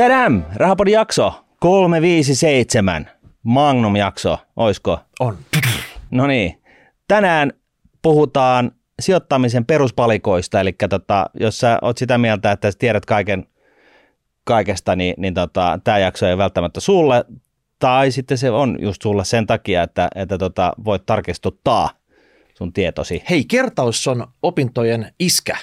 Tadam! Rahapodin jakso 357. Magnum-jakso, oisko? On. No niin. Tänään puhutaan sijoittamisen peruspalikoista, eli tota, jos sä oot sitä mieltä, että sä tiedät kaiken, kaikesta, niin, niin tota, tämä jakso ei välttämättä sulle, tai sitten se on just sulle sen takia, että, että tota, voit tarkistuttaa sun tietosi. Hei, kertaus on opintojen iskä,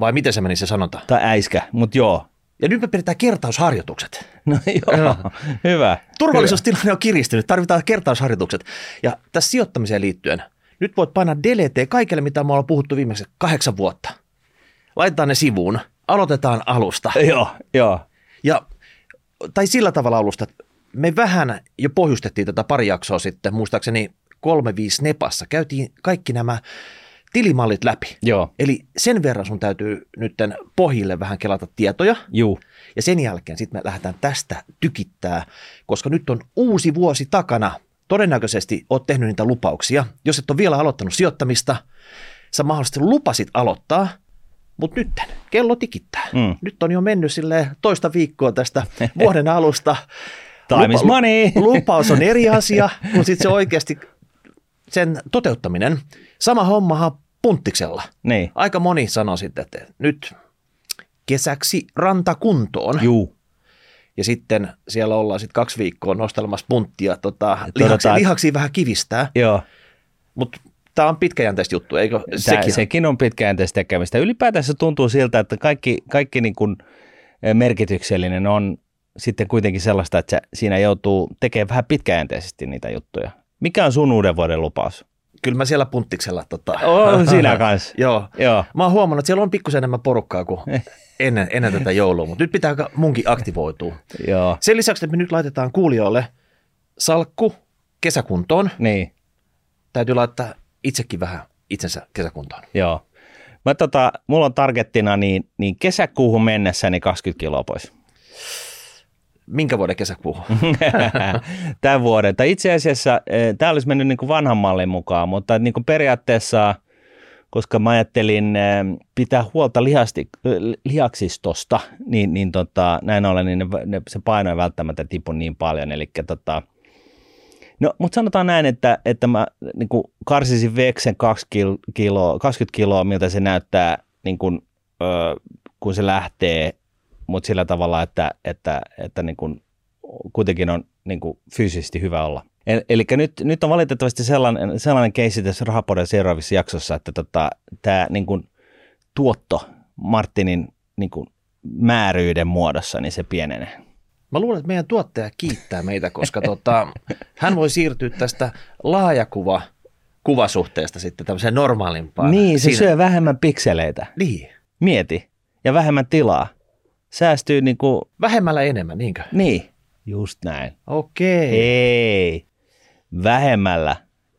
vai miten se meni se sanonta? Tai äiskä, mutta joo. Ja nyt me pidetään kertausharjoitukset. No joo, Joo. hyvä. Turvallisuustilanne on kiristynyt, tarvitaan kertausharjoitukset. Ja tässä sijoittamiseen liittyen, nyt voit painaa delete kaikille, mitä me ollaan puhuttu viimeiset kahdeksan vuotta. Laitetaan ne sivuun, aloitetaan alusta. Hyvä. Joo, joo. Ja, tai sillä tavalla alusta, me vähän jo pohjustettiin tätä pari jaksoa sitten, muistaakseni 35 Nepassa. Käytiin kaikki nämä tilimallit läpi. Joo, Eli sen verran sun täytyy nytten pohjille vähän kelata tietoja, juu. ja sen jälkeen sitten me lähdetään tästä tykittää, koska nyt on uusi vuosi takana. Todennäköisesti oot tehnyt niitä lupauksia. Jos et ole vielä aloittanut sijoittamista, sä mahdollisesti lupasit aloittaa, mutta nyt kello tikittää. Mm. Nyt on jo mennyt sille toista viikkoa tästä vuoden alusta. Time is money. Lupaus on eri asia, kun sitten se oikeasti sen toteuttaminen. Sama hommahan punttiksella. Niin, Aika moni sanoi sitten, että nyt kesäksi rantakuntoon. juu. Ja sitten siellä ollaan sitten kaksi viikkoa nostelemassa punttia, tota, lihaksi, todetaan- lihaksi vähän kivistää, Joo. mutta tämä on pitkäjänteistä juttu, eikö Tää, sekin? sekin on pitkäjänteistä tekemistä. Ylipäätään se tuntuu siltä, että kaikki, kaikki niin kuin eh, merkityksellinen on sitten kuitenkin sellaista, että siinä joutuu tekemään vähän pitkäjänteisesti niitä juttuja. Mikä on sun uuden vuoden lupaus? Kyllä mä siellä punttiksella. Tota, On siinä kanssa. Joo. Joo. Mä oon huomannut, että siellä on pikkusen enemmän porukkaa kuin ennen, ennen tätä joulua, mutta nyt pitää munkin aktivoitua. Joo. Sen lisäksi, että me nyt laitetaan kuulijoille salkku kesäkuntoon, Niin, täytyy laittaa itsekin vähän itsensä kesäkuntoon. joo. Mä tota, mulla on targettina niin, niin kesäkuuhun mennessä niin 20 kiloa pois. Minkä vuoden kesäkuuhun? tämän vuoden. Tai itse asiassa tämä olisi mennyt niin kuin vanhan mallin mukaan, mutta niin kuin periaatteessa, koska mä ajattelin eh, pitää huolta lihasti, lihaksistosta, niin, niin tota, näin ollen niin ne, ne, se paino ei välttämättä tipu niin paljon. Eli tota, no, mutta sanotaan näin, että, että mä niin kuin karsisin veksen 2 kil- kiloa, 20 kiloa, miltä se näyttää, niin kuin, ö, kun se lähtee, mutta sillä tavalla, että, että, että niin kuin kuitenkin on niin kuin fyysisesti hyvä olla. Eli nyt, nyt on valitettavasti sellainen, sellainen keissi tässä Rahapodin seuraavissa jaksossa, että tota, tämä niin kuin tuotto Martinin niin kuin määryyden muodossa, niin se pienenee. Mä luulen, että meidän tuottaja kiittää meitä, koska tota, hän voi siirtyä tästä laajakuva kuvasuhteesta sitten tämmöiseen normaalimpaan. Niin, se Siinä- syö vähemmän pikseleitä. Niin. Mieti. Ja vähemmän tilaa. Säästyy niin kuin, Vähemmällä enemmän, niinkö? niin, just näin. Okei. Ei. Vähemmällä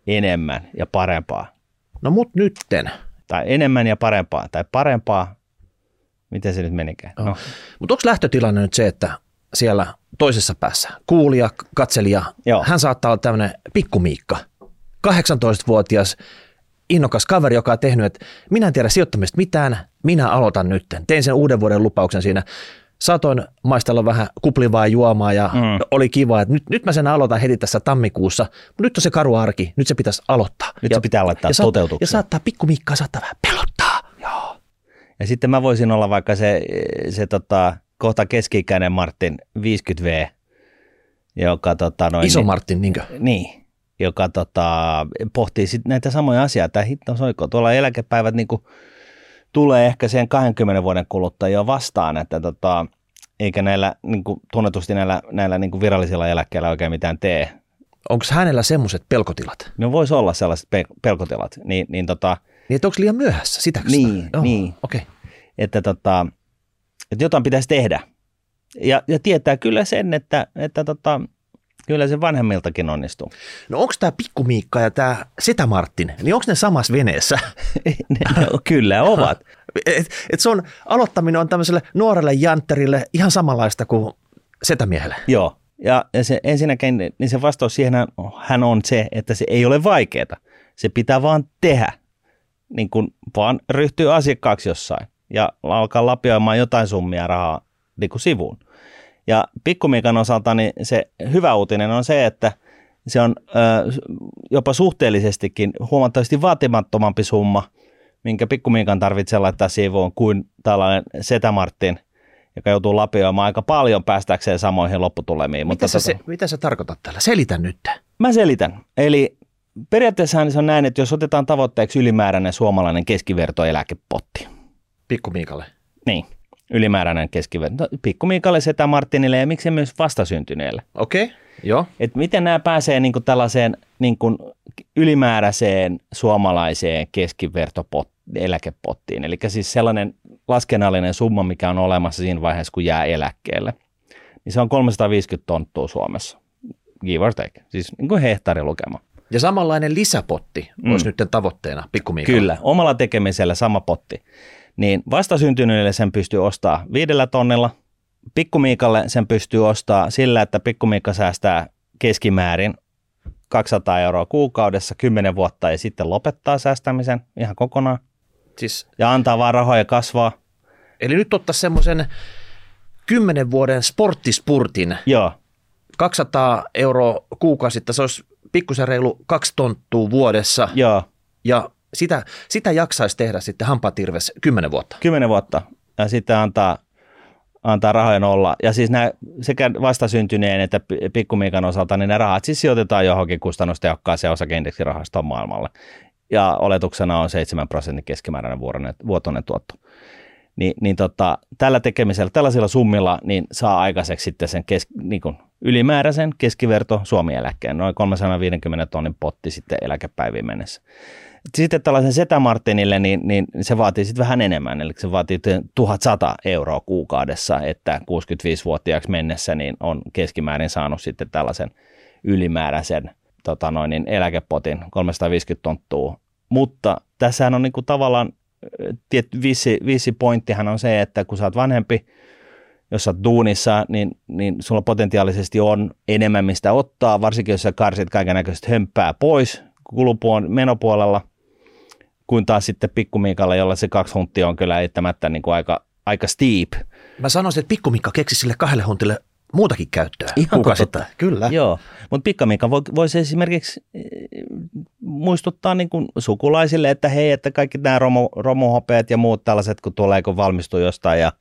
enemmän ja parempaa. No mut nytten. Tai enemmän ja parempaa. Tai parempaa. Miten se nyt menikään? No. Mutta onko lähtötilanne nyt se, että siellä toisessa päässä kuulija, katselija, Joo. hän saattaa olla tämmöinen pikkumiikka, 18-vuotias innokas kaveri, joka on tehnyt, että minä en tiedä sijoittamista mitään, minä aloitan nyt. Tein sen uuden vuoden lupauksen siinä. Saatoin maistella vähän kuplivaa juomaa ja Mm. oli kiva, että nyt, nyt mä sen aloitan heti tässä tammikuussa. Nyt on se karu arki, nyt se pitäisi aloittaa. Nyt se pitää laittaa ja, toteutukseen. Ja saattaa pikkumiikkaa saattaa vähän pelottaa. Joo. Ja sitten mä voisin olla vaikka se, se tota, kohta keski-ikäinen Martin 50V, joka tota, noin, Iso niin, Martin, niinkö? niin, joka tota, pohtii sit näitä samoja asioita. Tämä hitto soiko, tuolla eläkepäivät niin tulee ehkä sen 20 vuoden kuluttua jo vastaan, että tota, eikä näillä niin kuin, tunnetusti näillä, näillä niin kuin virallisilla eläkkeillä oikein mitään tee. Onko hänellä semmoiset pelkotilat? Ne voisi olla sellaiset pe- pelkotilat, niin, niin tota, Niin, että onko liian myöhässä? Sitäkö Niin, sitä? niin. Okei. Okay. että, tota, että jotain pitäisi tehdä. Ja, ja tietää kyllä sen, että, että tota, kyllä se vanhemmiltakin onnistuu. No onko tämä pikkumiikka ja tämä Setä Martin, niin onko ne samassa veneessä? ne, ne, kyllä ovat. et, et se on, aloittaminen on tämmöiselle nuorelle jantterille ihan samanlaista kuin Setämiehelle. Joo. Ja ja se, ensinnäkin niin se vastaus siihen hän on se, että se ei ole vaikeaa. Se pitää vaan tehdä. Niin kuin vaan ryhtyy asiakkaaksi jossain ja alkaa lapioimaan jotain summia rahaa niin kuin sivuun. Ja pikkumiikan osalta niin se hyvä uutinen on se, että se on ö, jopa suhteellisestikin huomattavasti vaatimattomampi summa, minkä pikkumiikan tarvitsee laittaa siivuun kuin tällainen Setämartin, joka joutuu lapioimaan aika paljon päästäkseen samoihin lopputulemiin. Mitä, Mutta sä, tota, se, mitä sä tarkoitat tällä? Selitä nyt. Mä selitän. Eli periaatteessahan se on näin, että jos otetaan tavoitteeksi ylimääräinen suomalainen keskivertoeläkepotti, Pikkumiikalle. niin, ylimääräinen keskiverto, no, pikkumiikalle, setä Martinille ja miksei myös vastasyntyneelle. Okei, okay. joo. Että miten nämä pääsee niin kuin tällaiseen niin kuin ylimääräiseen suomalaiseen keskivertoeläkepottiin. Eli siis sellainen laskennallinen summa, mikä on olemassa siinä vaiheessa, kun jää eläkkeelle. Niin se on 350 tonttua Suomessa, give or take, siis niin kuin hehtaarilukema. Ja samanlainen lisäpotti mm. olisi nyt tavoitteena pikkumiikalla. Kyllä, omalla tekemisellä sama potti. Niin vastasyntyneille sen pystyy ostaa viidellä tonnilla, pikkumiikalle sen pystyy ostaa sillä, että pikkumiikka säästää keskimäärin 200 euroa kuukaudessa 10 vuotta ja sitten lopettaa säästämisen ihan kokonaan. Siis, ja antaa vaan rahoja kasvaa. eli nyt ottaa semmoisen 10 vuoden sporttispurtin, Joo, 200 euroa kuukausista, se olisi pikkusen reilu kaksi tonttua vuodessa, joo, ja sitä, sitä jaksaisi tehdä sitten hampaatirves 10 vuotta. 10 vuotta ja sitten antaa, antaa rahojen olla. Ja siis nämä sekä vastasyntyneen että pi- pikkumiikan osalta, niin ne rahat siis sijoitetaan johonkin kustannustehokkaaseen osakeindeksirahastoon maailmalle. Ja oletuksena on 7 prosentin keskimääräinen vuotuinen tuotto. Ni, niin tota, tällä tekemisellä, tällaisilla summilla, niin saa aikaiseksi sitten sen kes, niin kuin ylimääräisen keskiverto Suomi-eläkkeen, noin 350 tonnin potti sitten eläkepäiviin mennessä. Sitten tällaisen Setä Martinille, niin, niin se vaatii sitten vähän enemmän, eli se vaatii 1100 euroa kuukaudessa, että 65-vuotiaaksi mennessä niin on keskimäärin saanut sitten tällaisen ylimääräisen tota noin, niin eläkepotin, 350 tonttua. Mutta tässähän on niin tavallaan ö, tietty viisi, viisi pointtihan on se, että kun sä oot vanhempi, jos sä oot duunissa, niin, niin sulla potentiaalisesti on enemmän mistä ottaa, varsinkin jos sä karsit kaiken näköistä hömppää pois kulupuon menopuolella, kuin taas sitten pikkumiikalla, jolla se kaksi hunttia on kyllä eittämättä niin kuin aika, aika steep. Mä sanoisin, että pikkumikka keksi sille kahdelle huntille muutakin käyttöä. Ihan kuukausittain. Kyllä. Joo, mutta pikkamiikka voi, voisi esimerkiksi eh, muistuttaa niin kuin sukulaisille, että hei, että kaikki nämä romu, romuhopeat ja muut tällaiset, kun tulee, kun valmistuu jostain ja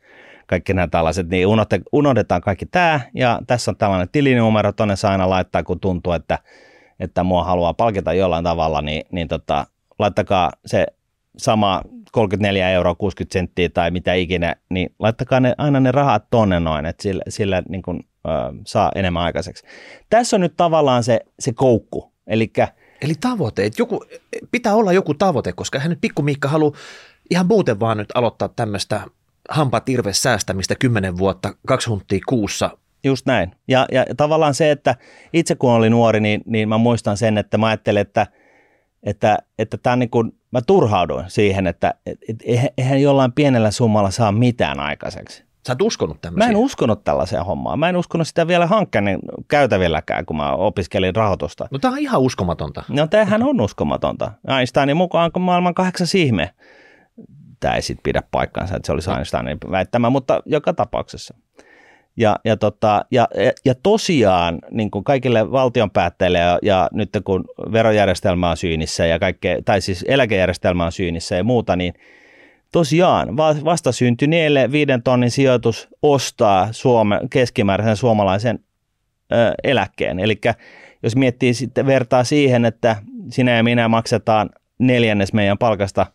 kaikki nämä tällaiset, niin unohte, unohdetaan kaikki tämä ja tässä on tällainen tilinumero, tonne saa aina laittaa, kun tuntuu, että, että mua haluaa palkita jollain tavalla, niin, niin tota, laittakaa se sama 34 euroa 60 senttiä tai mitä ikinä, niin laittakaa ne, aina ne rahat tonne noin, että sillä, sillä niin kuin, ö, saa enemmän aikaiseksi. Tässä on nyt tavallaan se, se koukku, eli Eli tavoite, että joku, pitää olla joku tavoite, koska hän nyt pikkumiikka haluaa ihan muuten vaan nyt aloittaa tämmöistä hampaatirves säästämistä 10 vuotta, kaksi hunttia kuussa. Just näin. Ja, ja tavallaan se, että itse kun olin nuori, niin, niin mä muistan sen, että mä ajattelin, että, että, että tämä niin kuin, mä turhauduin siihen, että et, et, eihän- jollain pienellä summalla saa mitään aikaiseksi. Sä et uskonut Mä tämmöisiä. en uskonut tällaiseen hommaan. Mä en uskonut sitä vielä hankkeen käytävilläkään, kun mä opiskelin rahoitusta. No tää on ihan uskomatonta. No tämähän on uskomatonta. Einsteinin mukaan kun maailman kahdeksas ihme. Tämä ei sitten pidä paikkaansa, että se olisi Einsteinin väittämä, mutta joka tapauksessa. Ja, ja, tota, ja, ja, tosiaan niin kuin kaikille valtionpäättäjille ja, ja nyt kun verojärjestelmä on syynissä ja kaikkea, tai siis eläkejärjestelmä on syynissä ja muuta, niin tosiaan va- vastasyntyneelle viiden tonnin sijoitus ostaa Suome, keskimääräisen suomalaisen ö, eläkkeen. Eli jos miettii sitten vertaa siihen, että sinä ja minä maksetaan neljännes meidän palkasta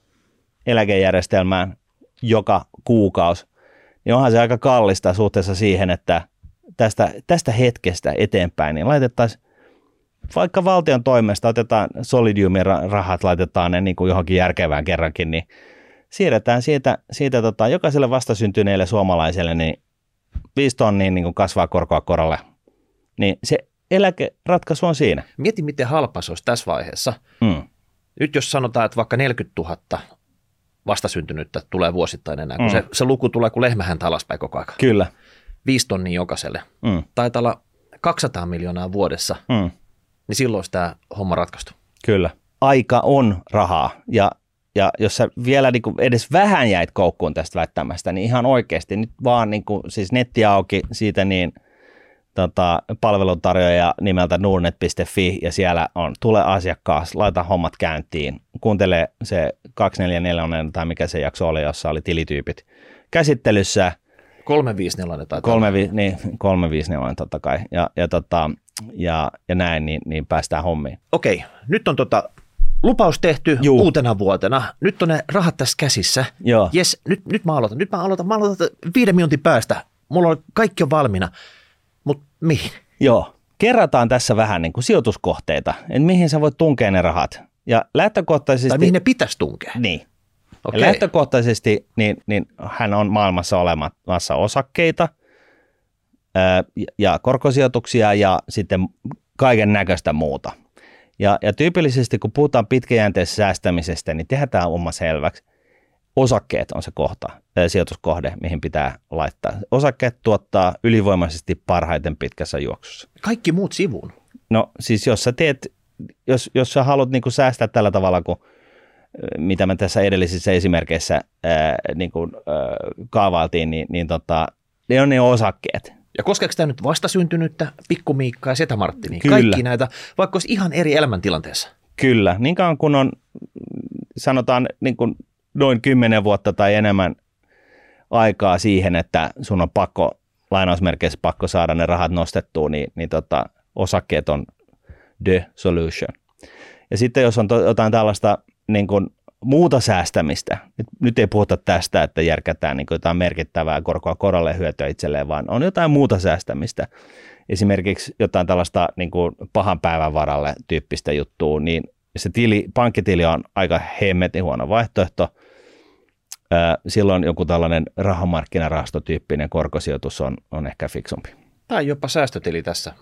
eläkejärjestelmään joka kuukausi, niin onhan se aika kallista suhteessa siihen, että tästä, tästä hetkestä eteenpäin, niin laitettaisiin vaikka valtion toimesta otetaan Solidiumin ra- rahat, laitetaan ne niin kuin johonkin järkevään kerrankin, niin siirretään siitä, siitä tota, jokaiselle vastasyntyneelle suomalaiselle niin viisi tonnia niin kuin kasvaa korkoa korolle. Niin se eläkeratkaisu on siinä. Mieti, miten halpa se olisi tässä vaiheessa. Mm. Nyt jos sanotaan, että vaikka 40 000 vastasyntynyttä tulee vuosittain enää, kun Mm. se, se luku tulee kuin lehmähäntä alaspäin koko aika. Kyllä. Viisi tonnia jokaiselle. Mm. Taitaa olla 200 miljoonaa vuodessa, Mm. niin silloin tämä homma ratkaistu. Kyllä. Aika on rahaa ja, ja jos sä vielä niin edes vähän jäit koukkuun tästä väittämästä, niin ihan oikeasti nyt vaan niin kuin, siis netti auki siitä niin tota, palveluntarjoaja nimeltä nordnet.fi ja siellä on tule asiakkaas, laita hommat käyntiin, kuuntele se 244 tai mikä se jakso oli, jossa oli tilityypit käsittelyssä. 354 tai 3, niin, 354 totta kai ja, ja, tota, ja, ja näin, niin, niin päästään hommiin. Okei, nyt on tota lupaus tehty Juu. uutena vuotena. Nyt on ne rahat tässä käsissä. Joo. Yes, nyt, nyt mä aloitan. Nyt mä aloitan, mä aloitan viiden minuutin päästä. Mulla on kaikki on valmiina. Mutta mihin? Joo. Kerrataan tässä vähän niin kuin sijoituskohteita, että mihin sä voit tunkea ne rahat. Ja lähtökohtaisesti... Tai mihin ne pitäisi tunkea? Niin. Okay. Ja lähtökohtaisesti niin, niin hän on maailmassa olemassa osakkeita ja korkosijoituksia ja sitten kaiken näköistä muuta. Ja, ja tyypillisesti kun puhutaan pitkäjänteisestä säästämisestä, niin tehdään tämä oma selväksi. Osakkeet on se kohta, sijoituskohde, mihin pitää laittaa. Osakkeet tuottaa ylivoimaisesti parhaiten pitkässä juoksussa. Kaikki muut sivuun. No siis jos sä teet, jos, jos sä haluat niin säästää tällä tavalla kuin mitä me tässä edellisissä esimerkkeissä ää, niin kuin, ää, kaavailtiin, niin, niin tota, ne on ne osakkeet. Ja koskeeko tämä nyt vastasyntynyttä, pikkumiikkaa ja setä Martini? Kyllä. Kaikki näitä, vaikka olisi ihan eri elämäntilanteessa. Kyllä, niin kauan kun on sanotaan niin kuin noin kymmenen vuotta tai enemmän aikaa siihen, että sun on pakko, lainausmerkeissä pakko saada ne rahat nostettua, niin, niin tota, osakkeet on the solution. Ja sitten jos on to, jotain tällaista niin kuin muuta säästämistä. Nyt, nyt ei puhuta tästä, että järkätään niin jotain merkittävää korkoa korolle hyötyä itselleen, vaan on jotain muuta säästämistä. Esimerkiksi jotain tällaista niin kuin pahan päivän varalle tyyppistä juttua, niin se tili, pankkitili on aika hemmetin huono vaihtoehto. Silloin joku tällainen rahamarkkinarahastotyyppinen korkosijoitus on, on ehkä fiksumpi. Tai jopa säästötili tässä.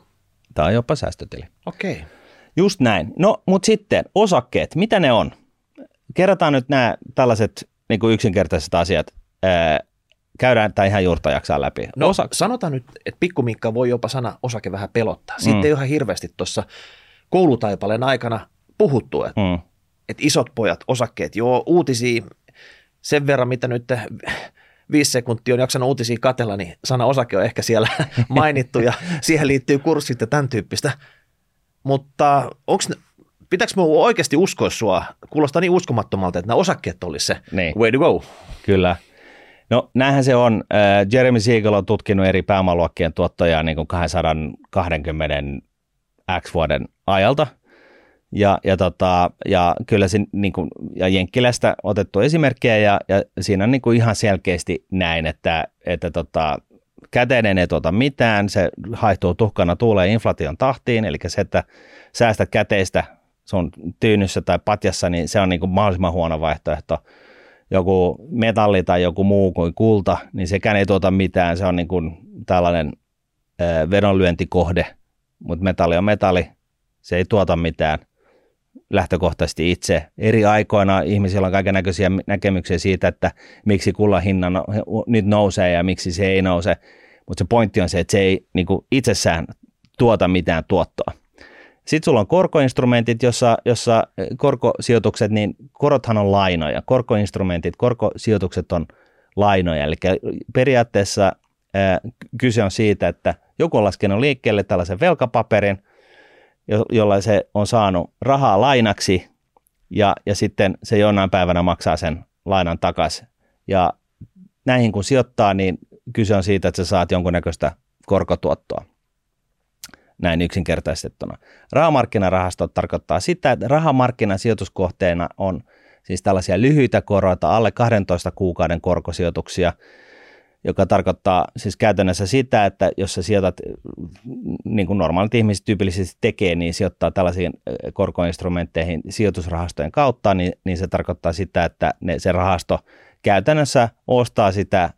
Tai jopa säästötili. Okei. Okay. Just näin. No, mutta sitten osakkeet, mitä ne on? kerrataan nyt nämä tällaiset niin kuin yksinkertaiset asiat. Ää, käydään tämä ihan juurta jaksaa läpi. No Osa... sanotaan nyt, että pikkumikka voi jopa sana osake vähän pelottaa. Sitten mm. ei ihan hirveästi tuossa koulutaipaleen aikana puhuttu, että, mm. että isot pojat, osakkeet, joo, uutisia sen verran, mitä nyt viisi sekuntia on jaksanut uutisia katella, niin sana osake on ehkä siellä mainittu ja siihen liittyy kurssit ja tämän tyyppistä. Mutta onko pitääkö minua oikeasti uskoa sua? Kuulostaa niin uskomattomalta, että nämä osakkeet olisi se niin. way to go. Kyllä. No näinhän se on. Äh, Jeremy Siegel on tutkinut eri pääomaluokkien tuottoja niin kuin 220 X vuoden ajalta. Ja, ja, tota, ja kyllä se, niin kuin, ja Jenkkilästä otettu esimerkkejä ja, ja siinä on niin kuin ihan selkeästi näin, että, että tota, käteinen ei tuota mitään, se haihtuu tuhkana tuuleen inflaation tahtiin, eli se, että säästät käteistä sun tyynyssä tai patjassa, niin se on niin kuin mahdollisimman huono vaihtoehto. Joku metalli tai joku muu kuin kulta, niin sekään ei tuota mitään. Se on niin kuin tällainen vedonlyöntikohde, mutta metalli on metalli. Se ei tuota mitään lähtökohtaisesti itse. Eri aikoina ihmisillä on kaiken näköisiä näkemyksiä siitä, että miksi kullan hinta no, nyt nousee ja miksi se ei nouse. Mutta se pointti on se, että se ei niin kuin itsessään tuota mitään tuottoa. Sitten sulla on korkoinstrumentit, jossa, jossa eh, korkosijoitukset, niin korothan on lainoja. Korkoinstrumentit, korkosijoitukset on lainoja. Eli periaatteessa ää, eh, kyse on siitä, että joku on laskenut liikkeelle tällaisen velkapaperin, jo, jolla se on saanut rahaa lainaksi ja, ja sitten se jonain päivänä maksaa sen lainan takaisin. Ja näihin kun sijoittaa, niin kyse on siitä, että sä saat jonkunnäköistä korkotuottoa näin yksinkertaistettuna. Rahamarkkinarahasto tarkoittaa sitä, että rahamarkkinasijoituskohteena on siis tällaisia lyhyitä koroita, alle 12 kuukauden korkosijoituksia, joka tarkoittaa siis käytännössä sitä, että jos sä sijoitat, niin kuin normaalit ihmiset tyypillisesti tekee, niin sijoittaa tällaisiin korkoinstrumentteihin sijoitusrahastojen kautta, niin, niin se tarkoittaa sitä, että ne, se rahasto käytännössä ostaa sitä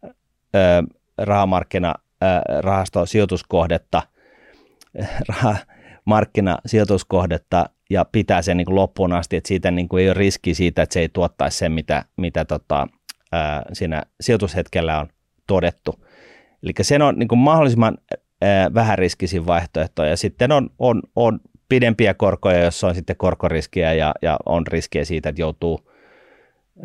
ö, rahamarkkinarahasto sijoituskohdetta – markkinasijoituskohdetta ja pitää sen niin kuin loppuun asti, että siitä niin kuin ei ole riski siitä, että se ei tuottaisi sen, mitä, mitä tota, ää, siinä sijoitushetkellä on todettu. Eli se on niin kuin mahdollisimman vähän riskisin vaihtoehto ja sitten on, on, on pidempiä korkoja, jossa on sitten korkoriskiä ja, ja on riskiä siitä, että joutuu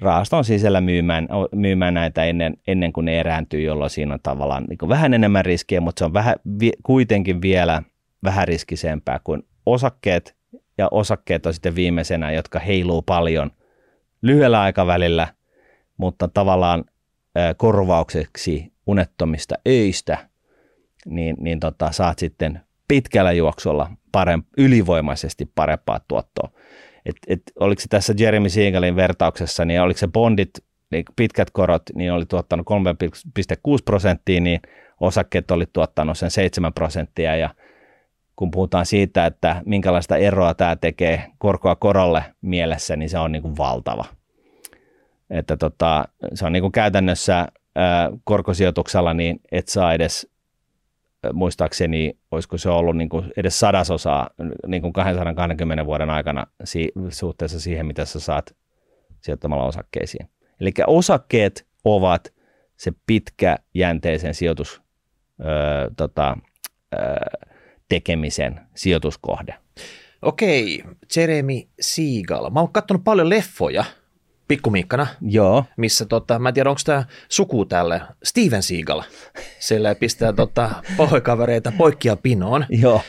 rahaston sisällä myymään, myymään näitä ennen, ennen kuin ne erääntyy, jolloin siinä on tavallaan niin vähän enemmän riskiä, mutta se on vähän, kuitenkin vielä vähän riskisempää kuin osakkeet, ja osakkeet on sitten viimeisenä, jotka heiluu paljon lyhyellä aikavälillä, mutta tavallaan korvaukseksi unettomista öistä, niin, niin tota, saat sitten pitkällä juoksulla paremp, ylivoimaisesti parempaa tuottoa. Et, et, oliko se tässä Jeremy Siegelin vertauksessa, niin oliko se bondit, niin pitkät korot, niin oli tuottanut 3,6 prosenttia, niin osakkeet oli tuottanut sen 7 prosenttia ja kun puhutaan siitä, että minkälaista eroa tämä tekee korkoa korolle mielessä, niin se on niin kuin valtava. Että tota, se on niin kuin käytännössä korkosijoituksella, niin et saa edes muistaakseni, olisiko se ollut niin kuin edes sadasosaa niin kuin 220 vuoden aikana si- suhteessa siihen, mitä sä saat sijoittamalla osakkeisiin. Eli osakkeet ovat se pitkäjänteisen sijoitus öö, tota, öö, tekemisen sijoituskohde. Okei, Jeremy Seagal. Mä oon katsonut paljon leffoja – pikkumiikkana. Joo. Missä tota, mä en tiedä, onko tämä suku tälle, Steven Seagal. Sillä pistää tota, pohjoikavereita poikkia pinoon. Joo.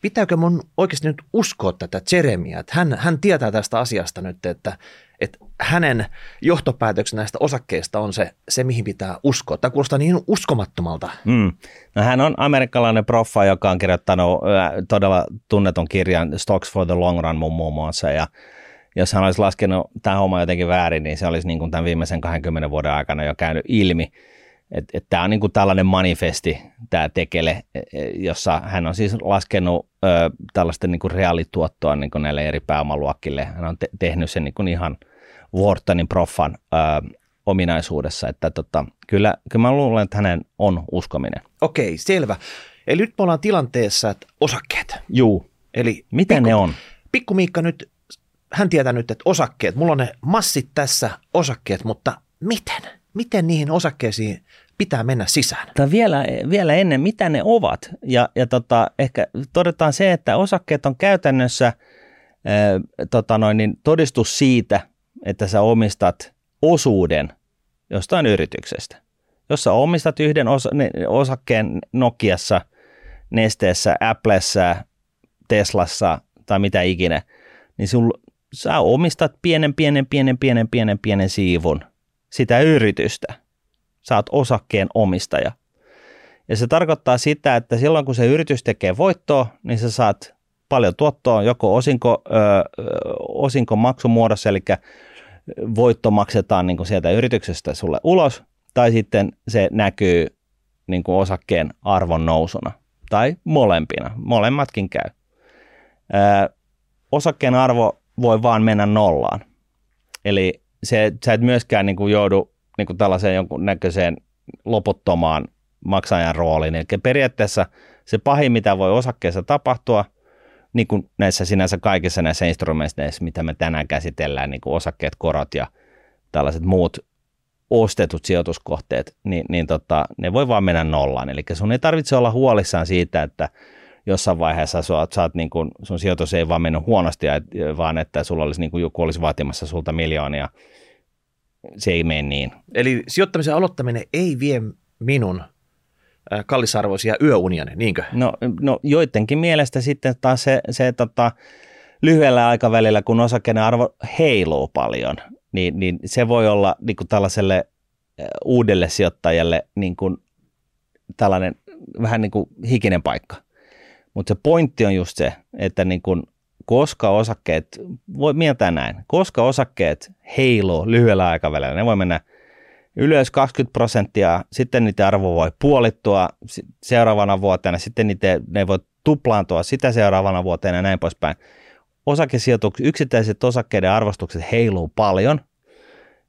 Pitääkö mun oikeasti nyt uskoa tätä Jeremia, että hän, hän tietää tästä asiasta nyt, että, että hänen johtopäätöksen näistä osakkeista on se, se, mihin pitää uskoa. Tämä kuulostaa niin uskomattomalta. Mm. No, hän on amerikkalainen proffa, joka on kirjoittanut todella tunnetun kirjan Stocks for the Long Run muun muassa, ja jos hän olisi laskenut tämä homma jotenkin väärin, niin se olisi niin kuin tämän viimeisen 20 vuoden aikana jo käynyt ilmi. Että et tämä on niin kuin tällainen manifesti, tämä tekele, e, e, jossa hän on siis laskenut ö, tällaista niin kuin reaalituottoa niin kuin näille eri pääomaluokkille. Hän on te- tehnyt sen niin kuin ihan Whartonin proffan ö, ominaisuudessa, että tota, kyllä, kyllä mä luulen, että hänen on uskominen. Okei, selvä. Eli nyt me ollaan tilanteessa, että osakkeet. Juu. Eli Mitä pikku, ne on? Pikku Miikka nyt hän tietää nyt, että osakkeet, mulla on ne massit tässä osakkeet, mutta miten? Miten niihin osakkeisiin pitää mennä sisään? Tai vielä, vielä ennen, mitä ne ovat. Ja, ja tota, ehkä todetaan se, että osakkeet on käytännössä ää, tota noin, niin todistus siitä, että sä omistat osuuden jostain yrityksestä. Jos sä omistat yhden osa, ne, osakkeen Nokiassa, Nesteessä, Applessa, Teslassa tai mitä ikinä, niin sul, sä omistat pienen, pienen, pienen, pienen, pienen, pienen siivun sitä yritystä. Sä oot osakkeen omistaja. Ja se tarkoittaa sitä, että silloin kun se yritys tekee voittoa, niin sä saat paljon tuottoa joko osinko, ö, osinko maksumuodossa, eli voitto maksetaan niin kuin sieltä yrityksestä sulle ulos, tai sitten se näkyy niin kuin osakkeen arvon nousuna, tai molempina, molemmatkin käy. Ö, osakkeen arvo voi vaan mennä nollaan. Eli se, sä et myöskään niin kuin joudu niin kuin tällaiseen jonkun näköiseen loputtomaan maksajan rooliin. Eli periaatteessa se pahin, mitä voi osakkeessa tapahtua, niin kuin näissä sinänsä kaikissa näissä instrumenteissa, mitä me tänään käsitellään, niin kuin osakkeet, korot ja tällaiset muut ostetut sijoituskohteet, niin, niin tota, ne voi vaan mennä nollaan. Eli sun ei tarvitse olla huolissaan siitä, että jossain vaiheessa sä, sä niin kuin, sun sijoitus ei vaan mennyt huonosti, vaan että sulla olisi niin kuin joku olisi vaatimassa sulta miljoonia. Se ei mene niin. Eli sijoittamisen aloittaminen ei vie minun kallisarvoisia yöuniani, niinkö? No, no joidenkin mielestä sitten taas se, se tota, lyhyellä aikavälillä, kun osakkeiden arvo heiluu paljon, niin, niin se voi olla niin kuin tällaiselle uudelle sijoittajalle niin kuin tällainen vähän niin kuin hikinen paikka. Mutta se pointti on just se, että niin kun, koska osakkeet, voi mieltää näin, koska osakkeet heiluu lyhyellä aikavälillä, ne voi mennä ylös 20 prosenttia, sitten niiden arvo voi puolittua seuraavana vuotena, sitten niitä, ne voi tuplaantua sitä seuraavana vuotena ja näin poispäin. Osakesijoitukset, yksittäiset osakkeiden arvostukset heiluu paljon,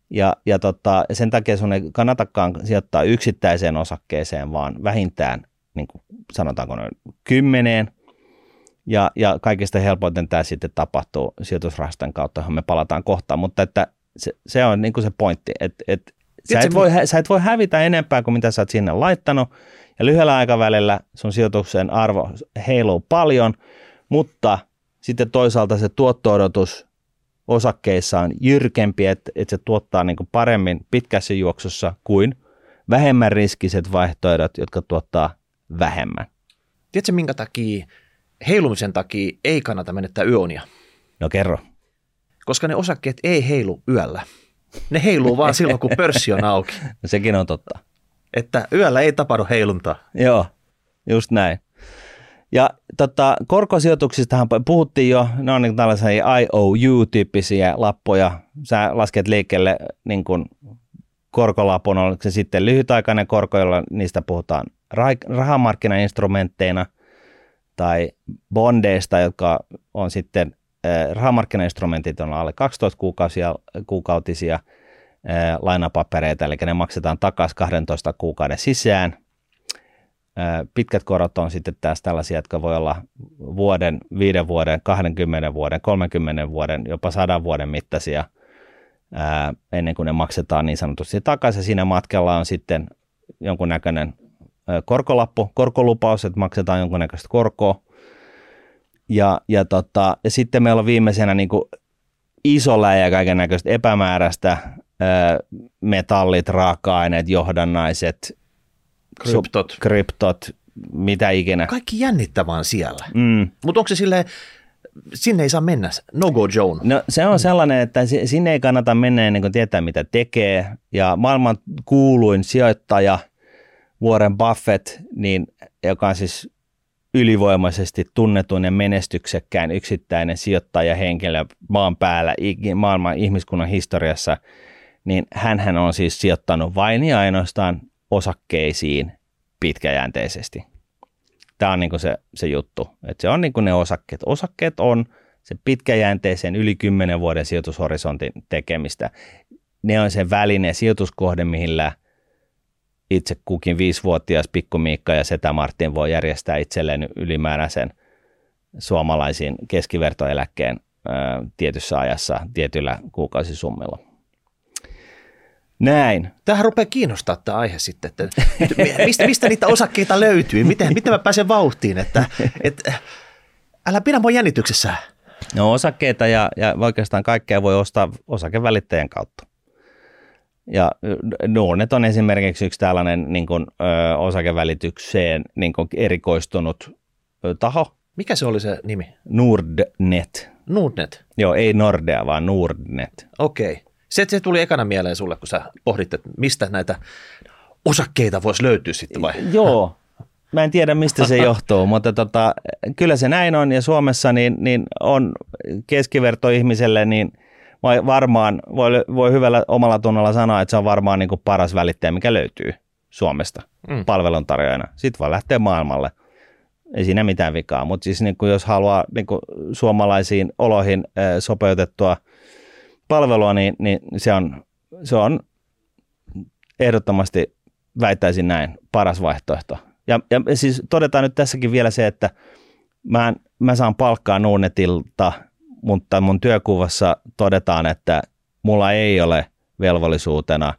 ja, ja tota, sen takia sun ei kannatakaan sijoittaa yksittäiseen osakkeeseen, vaan vähintään niin kuin sanotaanko noin kymmeneen. Ja, ja kaikista helpoiten tämä sitten tapahtuu sijoitusrahaston kautta, johon me palataan kohtaan, mutta että se, se on niin kuin se pointti, että, että sä, et voi, sä et voi hävitä enempää kuin mitä sä oot sinne laittanut, ja lyhyellä aikavälillä sun sijoituksen arvo heiluu paljon, mutta sitten toisaalta se tuotto-odotus osakkeissa on jyrkempi, että, että se tuottaa niin kuin paremmin pitkässä juoksussa kuin vähemmän riskiset vaihtoehdot, jotka tuottaa vähemmän. Tiedätkö, minkä takia heilumisen takia ei kannata menettää yöunia? No kerro. Koska ne osakkeet ei heilu yöllä. Ne heiluu vaan silloin, kun pörssi on auki. No sekin on totta. Että yöllä ei tapahdu heiluntaa. Joo, just näin. Ja tota, korkosijoituksistahan puhuttiin jo, ne on niin tällaisia IOU-tyyppisiä lappoja. Sä lasket liikkeelle niin kuin korkolapun, on se sitten lyhytaikainen korko, jolla niistä puhutaan rahamarkkinainstrumentteina tai bondeista, jotka on sitten rahamarkkinainstrumentit on alle 12 kuukausia, kuukautisia lainapapereita, eli ne maksetaan takaisin 12 kuukauden sisään – Pitkät korot on sitten taas tällaisia, jotka voi olla vuoden, viiden vuoden, 20 vuoden, 30 vuoden, jopa sadan vuoden mittaisia ennen kuin ne maksetaan niin sanotusti takaisin. Siinä matkalla on sitten jonkunnäköinen korkolappu, korkolupaus, että maksetaan jonkunnäköistä korkoa. Ja, ja, tota, ja sitten meillä on viimeisenä niin kuin iso läjä kaiken näköistä epämääräistä, metallit, raaka-aineet, johdannaiset, Kryptot. kryptot, mitä ikinä. Kaikki jännittävää siellä. Mm. Mutta onko se silleen, sinne ei saa mennä, no go Joan? No se on sellainen, että sinne ei kannata mennä ennen kuin tietää mitä tekee. Ja maailman kuuluin sijoittaja Warren Buffett, niin, joka on siis ylivoimaisesti tunnetun ja menestyksekkään yksittäinen sijoittajahenkilö maan päällä maailman ihmiskunnan historiassa, niin hän on siis sijoittanut vain ja ainoastaan osakkeisiin pitkäjänteisesti. Tämä on niin se, se juttu, että se on niin ne osakkeet. Osakkeet on se pitkäjänteisen yli 10 vuoden sijoitushorisontin tekemistä. Ne on se väline, sijoituskohde, millä itse kukin viisivuotias pikkumiikka ja setä Martin voi järjestää itselleen ylimääräisen suomalaisiin keskivertoeläkkeen ää, tietyssä ajassa tietyllä kuukausisummilla. Näin. Tähän rupeaa kiinnostaa tämä aihe sitten, että mistä, mistä niitä osakkeita löytyy, miten, miten mä pääsen vauhtiin, että, että älä pidä mua jännityksessä. No osakkeita ja, ja oikeastaan kaikkea voi ostaa osakevälittäjän kautta. Ja Nordnet on esimerkiksi yksi tällainen niin kuin, ö, osakevälitykseen niin kuin erikoistunut ö, taho. Mikä se oli se nimi? Nordnet. Nordnet? Joo, ei Nordea, vaan Nordnet. Okei. Okay. Se, se tuli ekana mieleen sulle, kun sä pohdit, että mistä näitä osakkeita voisi löytyä sitten vai? Joo, Mä en tiedä, mistä se johtuu, mutta tota, kyllä se näin on ja Suomessa niin, niin on keskiverto ihmiselle niin varmaan voi, voi hyvällä omalla tunnolla sanoa, että se on varmaan niin kuin paras välittäjä, mikä löytyy Suomesta mm. palveluntarjoajana. Sitten voi lähteä maailmalle. Ei siinä mitään vikaa, mutta siis niin kuin jos haluaa niin kuin suomalaisiin oloihin sopeutettua – palvelua, niin, niin se, on, se on ehdottomasti, väittäisin näin, paras vaihtoehto. Ja, ja siis todetaan nyt tässäkin vielä se, että mä, mä saan palkkaa Nuunetilta, mutta mun työkuvassa todetaan, että mulla ei ole velvollisuutena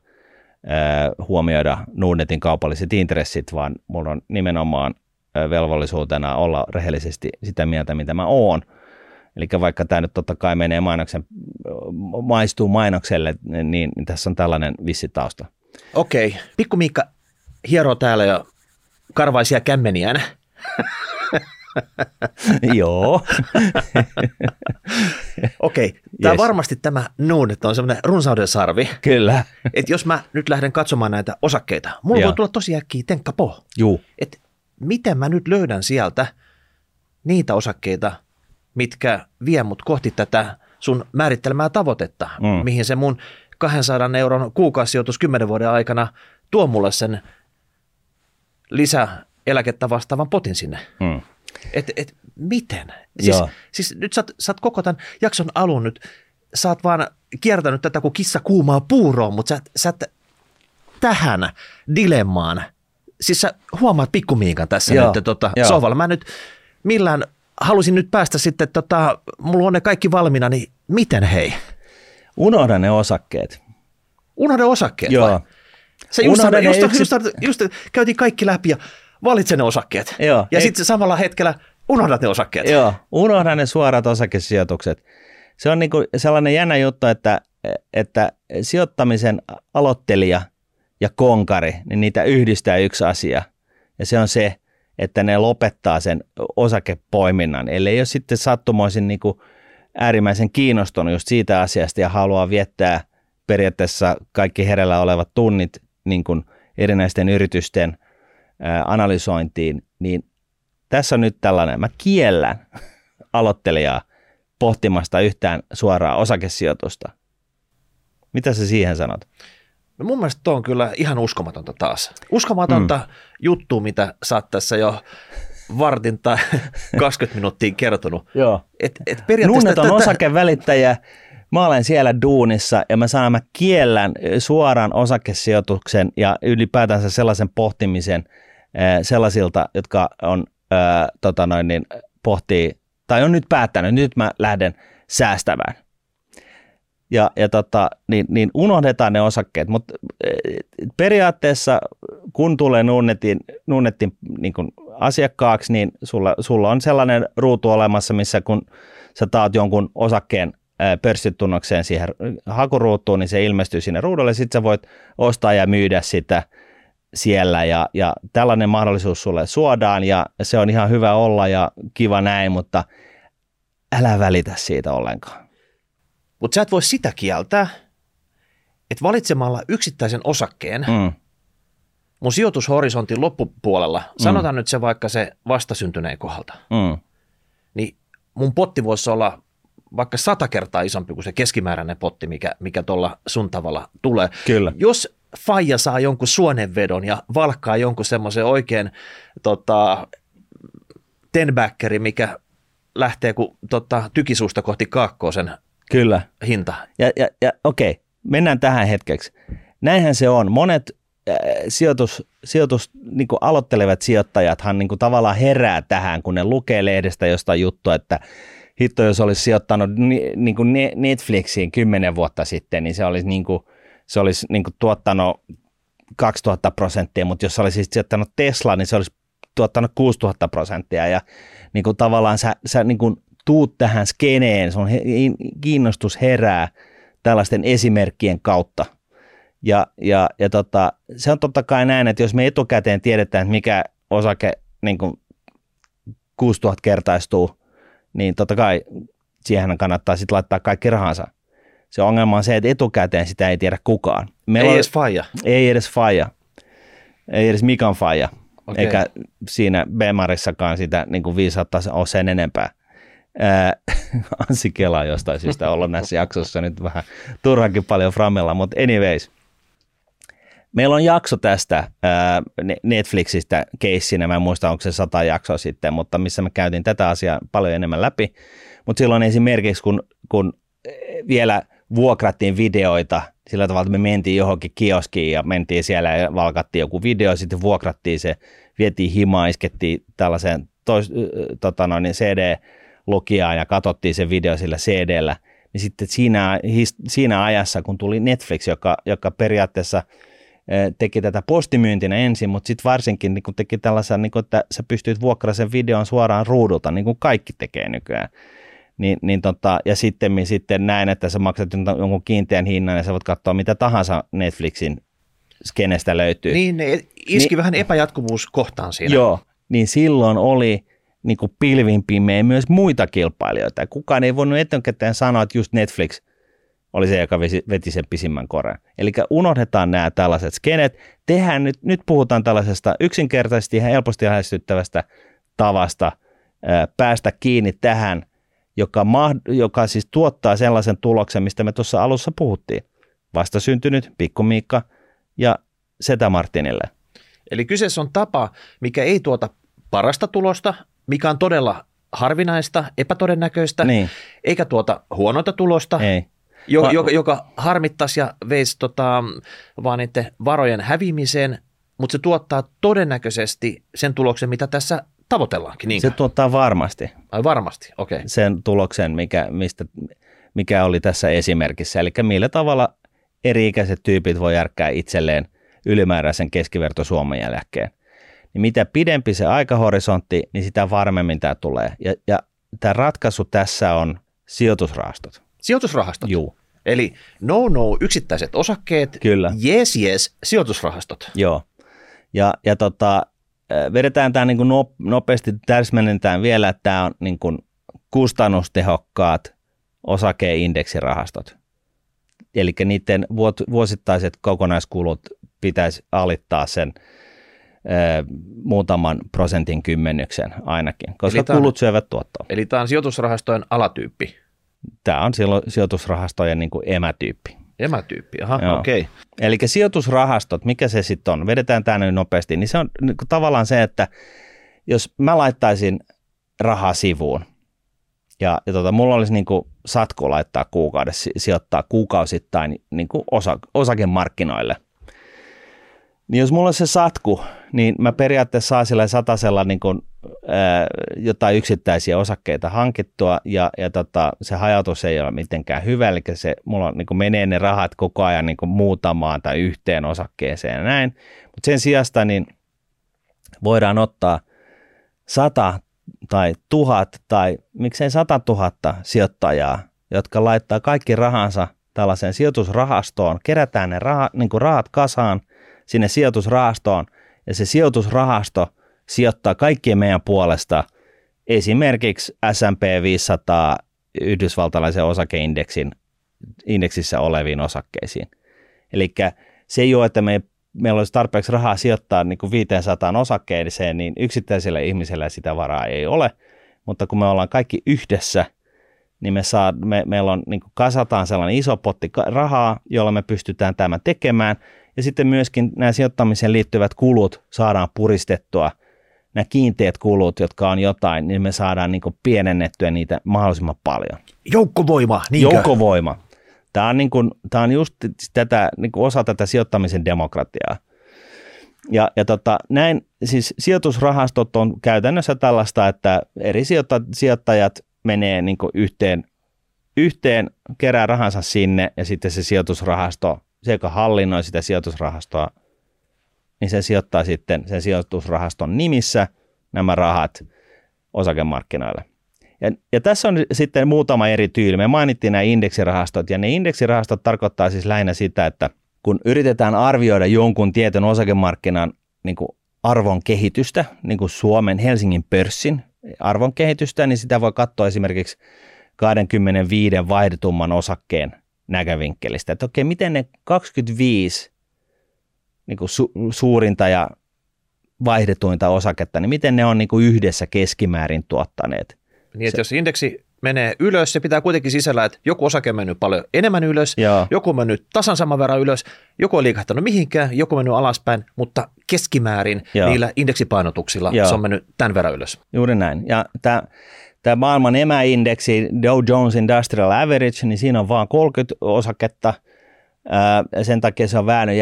huomioida Nuunetin kaupalliset intressit, vaan mulla on nimenomaan velvollisuutena olla rehellisesti sitä mieltä, mitä mä oon – Eli vaikka tämä nyt totta kai menee mainoksen, maistuu mainokselle, niin, niin tässä on tällainen vissi tausta. Okei. Pikku Miikka hieroo täällä jo karvaisia kämmeniään. Joo. Okei, tämä yes. varmasti tämä että on semmoinen runsauden sarvi. Kyllä. että jos mä nyt lähden katsomaan näitä osakkeita, mulla Joo. voi tulla tosi äkkiä tenkka po. Juu. Että miten mä nyt löydän sieltä niitä osakkeita, mitkä vie mut kohti tätä sun määrittelemää tavoitetta, mm. mihin se mun 200 euron kuukausisijoitus 10 vuoden aikana tuo mulle sen lisäeläkettä vastaavan potin sinne. Mm. Et, et, miten? Siis, siis nyt sä, sä oot koko tämän jakson alun nyt, sä oot vaan kiertänyt tätä kuin kissa kuumaa puuroa, mutta sä, sä et tähän dilemmaan, siis sä huomaat pikkumiikan tässä Joo. nyt tota, sohvalla. Mä nyt millään halusin nyt päästä sitten, tota, mulla on ne kaikki valmiina, niin miten hei? Unohda ne osakkeet. Unohda osakkeet Joo. vai? Se just, just, just, just, just, käytiin kaikki läpi ja valitse ne osakkeet. Joo. Ja sitten samalla hetkellä unohdat ne osakkeet. Joo, unohda ne suorat osakesijoitukset. se on niin kuin sellainen jännä juttu, että, että sijoittamisen aloittelija ja konkari, niin niitä yhdistää yksi asia. Ja se on se, että ne lopettaa sen osakepoiminnan, ellei ole sitten sattumoisin niin kuin äärimmäisen kiinnostunut just siitä asiasta ja haluaa viettää periaatteessa kaikki herällä olevat tunnit niin kuin erinäisten yritysten analysointiin, niin tässä on nyt tällainen, mä kiellän aloittelijaa pohtimasta yhtään suoraa osakesijoitusta. Mitä sä siihen sanot? No mun mielestä tuo on kyllä ihan uskomatonta taas. Uskomatonta mm. juttu, mitä sä oot tässä jo vartin tai 20 minuuttia kertonut. Joo. Et, et periaatteessa on osakevälittäjä, mä olen siellä duunissa ja mä saan, mä kiellän suoran osakesijoituksen ja ylipäätänsä sellaisen pohtimisen sellaisilta, jotka on, ää, tota noin, niin, pohtii, tai on nyt päättänyt, nyt mä lähden säästämään. Ja, ja tota, niin, niin unohdetaan ne osakkeet, mutta periaatteessa kun tulee Nunnettin, Nunnettin niin kuin asiakkaaksi, niin sulla, sulla on sellainen ruutu olemassa, missä kun sä taat jonkun osakkeen pörssitunnokseen siihen hakuruutuun, niin se ilmestyy sinne ruudulle, sitten sä voit ostaa ja myydä sitä siellä ja, ja tällainen mahdollisuus sulle suodaan ja se on ihan hyvä olla ja kiva näin, mutta älä välitä siitä ollenkaan. Mutta sä et voi sitä kieltää, että valitsemalla yksittäisen osakkeen mm. mun sijoitushorisontin loppupuolella, mm. sanotaan nyt se vaikka se vastasyntyneen kohdalta, mm. niin mun potti voisi olla vaikka sata kertaa isompi kuin se keskimääräinen potti, mikä, mikä tuolla sun tavalla tulee. Kyllä. Jos faija saa jonkun suonenvedon ja valkkaa jonkun semmoisen oikein tota, tenbackeri, mikä lähtee kuin tota, tykisuusta kohti kaakkoisen Kyllä. hinta. Ja, ja, ja okei, mennään tähän hetkeksi. Näinhän se on. Monet äh, sijoitus, sijoitus niin aloittelevat sijoittajathan niin tavallaan herää tähän, kun ne lukee lehdestä jostain juttua, että hitto, jos olisi sijoittanut ni, niin Netflixiin kymmenen vuotta sitten, niin se olisi, niin kuin, se olisi niin kuin tuottanut 2000 prosenttia, mutta jos olisi sijoittanut Tesla, niin se olisi tuottanut 6000 prosenttia ja niin kuin tavallaan sä, sä niin kuin tuut tähän skeneen, sun kiinnostus herää tällaisten esimerkkien kautta. Ja, ja, ja tota, se on totta kai näin, että jos me etukäteen tiedetään, että mikä osake niin kuin 6000 kertaistuu, niin totta kai siihen kannattaa sitten laittaa kaikki rahansa. Se ongelma on se, että etukäteen sitä ei tiedä kukaan. Meillä ei edes faija. Ei edes faija. Ei edes Mikan faija. Okay. Eikä siinä Bemarissakaan sitä niin kuin viisautta ole sen enempää. Ansi Kela jostain syystä olla näissä jaksossa nyt vähän turhankin paljon framella, mutta anyways. Meillä on jakso tästä ää, Netflixistä keissinä, mä en muista onko se sata jaksoa sitten, mutta missä me käytiin tätä asiaa paljon enemmän läpi. Mutta silloin esimerkiksi, kun, kun vielä vuokrattiin videoita sillä tavalla, että me mentiin johonkin kioskiin ja mentiin siellä ja valkattiin joku video, sitten vuokrattiin se, vietiin himaa, iskettiin tällaiseen tois, tota noin, CD Logiaan ja katsottiin se video sillä CD-llä, niin sitten siinä, siinä ajassa, kun tuli Netflix, joka, joka periaatteessa teki tätä postimyyntinä ensin, mutta sitten varsinkin niin kun teki tällaisen, niin kun, että sä pystyt vuokraamaan sen videon suoraan ruudulta, niin kuin kaikki tekee nykyään. Niin, niin tota, ja sitten, sitten näin, että sä maksat jonkun kiinteän hinnan ja sä voit katsoa mitä tahansa Netflixin skenestä löytyy. Niin, ne iski niin, vähän epäjatkuvuus kohtaan siinä. Joo, niin silloin oli niin kuin pilvin pimeä myös muita kilpailijoita. Kukaan ei voinut etukäteen sanoa, että just Netflix oli se, joka veti sen pisimmän koren. Eli unohdetaan nämä tällaiset skenet. Tehdään nyt, nyt puhutaan tällaisesta yksinkertaisesti ja helposti lähestyttävästä tavasta ää, päästä kiinni tähän, joka, joka siis tuottaa sellaisen tuloksen, mistä me tuossa alussa puhuttiin. Vastasyntynyt, pikkumiikka ja Setä Martinille. Eli kyseessä on tapa, mikä ei tuota parasta tulosta, mikä on todella harvinaista, epätodennäköistä, niin. eikä tuota huonoita tulosta, Ei. Jo, Va- joka, joka harmittaisi ja veisi tota, vaan niiden varojen hävimiseen, mutta se tuottaa todennäköisesti sen tuloksen, mitä tässä tavoitellaankin. Niin. Se tuottaa varmasti. Ai varmasti, okei. Okay. Sen tuloksen, mikä, mistä, mikä oli tässä esimerkissä. Eli millä tavalla eri-ikäiset tyypit voi järkkää itselleen ylimääräisen keskiverto Suomen jälkeen niin mitä pidempi se aikahorisontti, niin sitä varmemmin tämä tulee. Ja, ja tämä ratkaisu tässä on sijoitusrahastot. Sijoitusrahastot. Juu, Eli no no yksittäiset osakkeet, Kyllä. yes yes sijoitusrahastot. joo. Ja, ja tota, vedetään tämä niin nopeasti, täsmennetään vielä, että tämä on niin kuin kustannustehokkaat osakeindeksirahastot. Eli niiden vuosittaiset kokonaiskulut pitäisi alittaa sen ö, muutaman prosentin kymmenyksen ainakin, koska Eli on- kulut syövät tuottoa. Eli tämä on sijoitusrahastojen alatyyppi, Tämä on silloin sijoitusrahastojen niin kuin emätyyppi. Emätyyppi. Aha, Joo. okei. Okay. Eli sijoitusrahastot, mikä se sitten on, vedetään tämä nyt nopeasti, niin se on niin tavallaan se, että jos mä laittaisin rahaa sivuun ja, ja tota, mulla olisi niin kuin satku laittaa kuukaudessa, si- sijoittaa kuukausittain niin kuin osa, osakemarkkinoille, niin jos mulla on se satku, niin mä periaatteessa saa sillä satasella niin kuin, ää, jotain yksittäisiä osakkeita hankittua ja, ja tota, se hajautus ei ole mitenkään hyvä, eli se, mulla niin menee ne rahat koko ajan niin muutamaan tai yhteen osakkeeseen ja näin, mutta sen sijasta niin voidaan ottaa sata tai tuhat tai miksei sata tuhatta sijoittajaa, jotka laittaa kaikki rahansa tällaiseen sijoitusrahastoon, kerätään ne rahat, niin rahat kasaan sinne sijoitusrahastoon ja se sijoitusrahasto sijoittaa kaikkien meidän puolesta esimerkiksi S&P 500 yhdysvaltalaisen osakeindeksin indeksissä oleviin osakkeisiin. Eli se ei ole, että me, meillä olisi tarpeeksi rahaa sijoittaa niin kuin 500 osakkeeseen, niin yksittäisellä ihmisellä sitä varaa ei ole, mutta kun me ollaan kaikki yhdessä, niin me, saa, me meillä on, niin kuin kasataan sellainen iso potti rahaa, jolla me pystytään tämä tekemään, ja sitten myöskin nämä sijoittamiseen liittyvät kulut saadaan puristettua, nämä kiinteät kulut, jotka on jotain, niin me saadaan niin pienennettyä niitä mahdollisimman paljon. Joukkovoima, niinkö? Joukkovoima. Tämä on, niin kuin, tämä on just tätä, niin kuin osa tätä sijoittamisen demokratiaa. Ja, ja tota, näin, siis sijoitusrahastot on käytännössä tällaista, että eri sijoitta- sijoittajat menee niin yhteen, yhteen, kerää rahansa sinne ja sitten se sijoitusrahasto, se joka hallinnoi sitä sijoitusrahastoa, niin se sijoittaa sitten sen sijoitusrahaston nimissä nämä rahat osakemarkkinoille. Ja, ja tässä on sitten muutama eri tyyli. Me mainittiin nämä indeksirahastot, ja ne indeksirahastot tarkoittaa siis lähinnä sitä, että kun yritetään arvioida jonkun tietyn osakemarkkinan niin kuin arvon kehitystä, niin kuin Suomen Helsingin pörssin arvon kehitystä, niin sitä voi katsoa esimerkiksi 25 vaihdetumman osakkeen näkövinkkelistä. Että okei, miten ne 25 niin kuin su- suurinta ja vaihdetuinta osaketta, niin miten ne on niin kuin yhdessä keskimäärin tuottaneet. Niin, että jos indeksi menee ylös, se pitää kuitenkin sisällä, että joku osake on mennyt paljon enemmän ylös, Joo. joku on mennyt tasan saman verran ylös, joku on liikahtanut mihinkään, joku on mennyt alaspäin, mutta keskimäärin Joo. niillä indeksipainotuksilla Joo. se on mennyt tämän verran ylös. Juuri näin. Ja tämä, tämä maailman emäindeksi Dow Jones Industrial Average, niin siinä on vain 30 osaketta. Ää, sen takia se on jäänyt,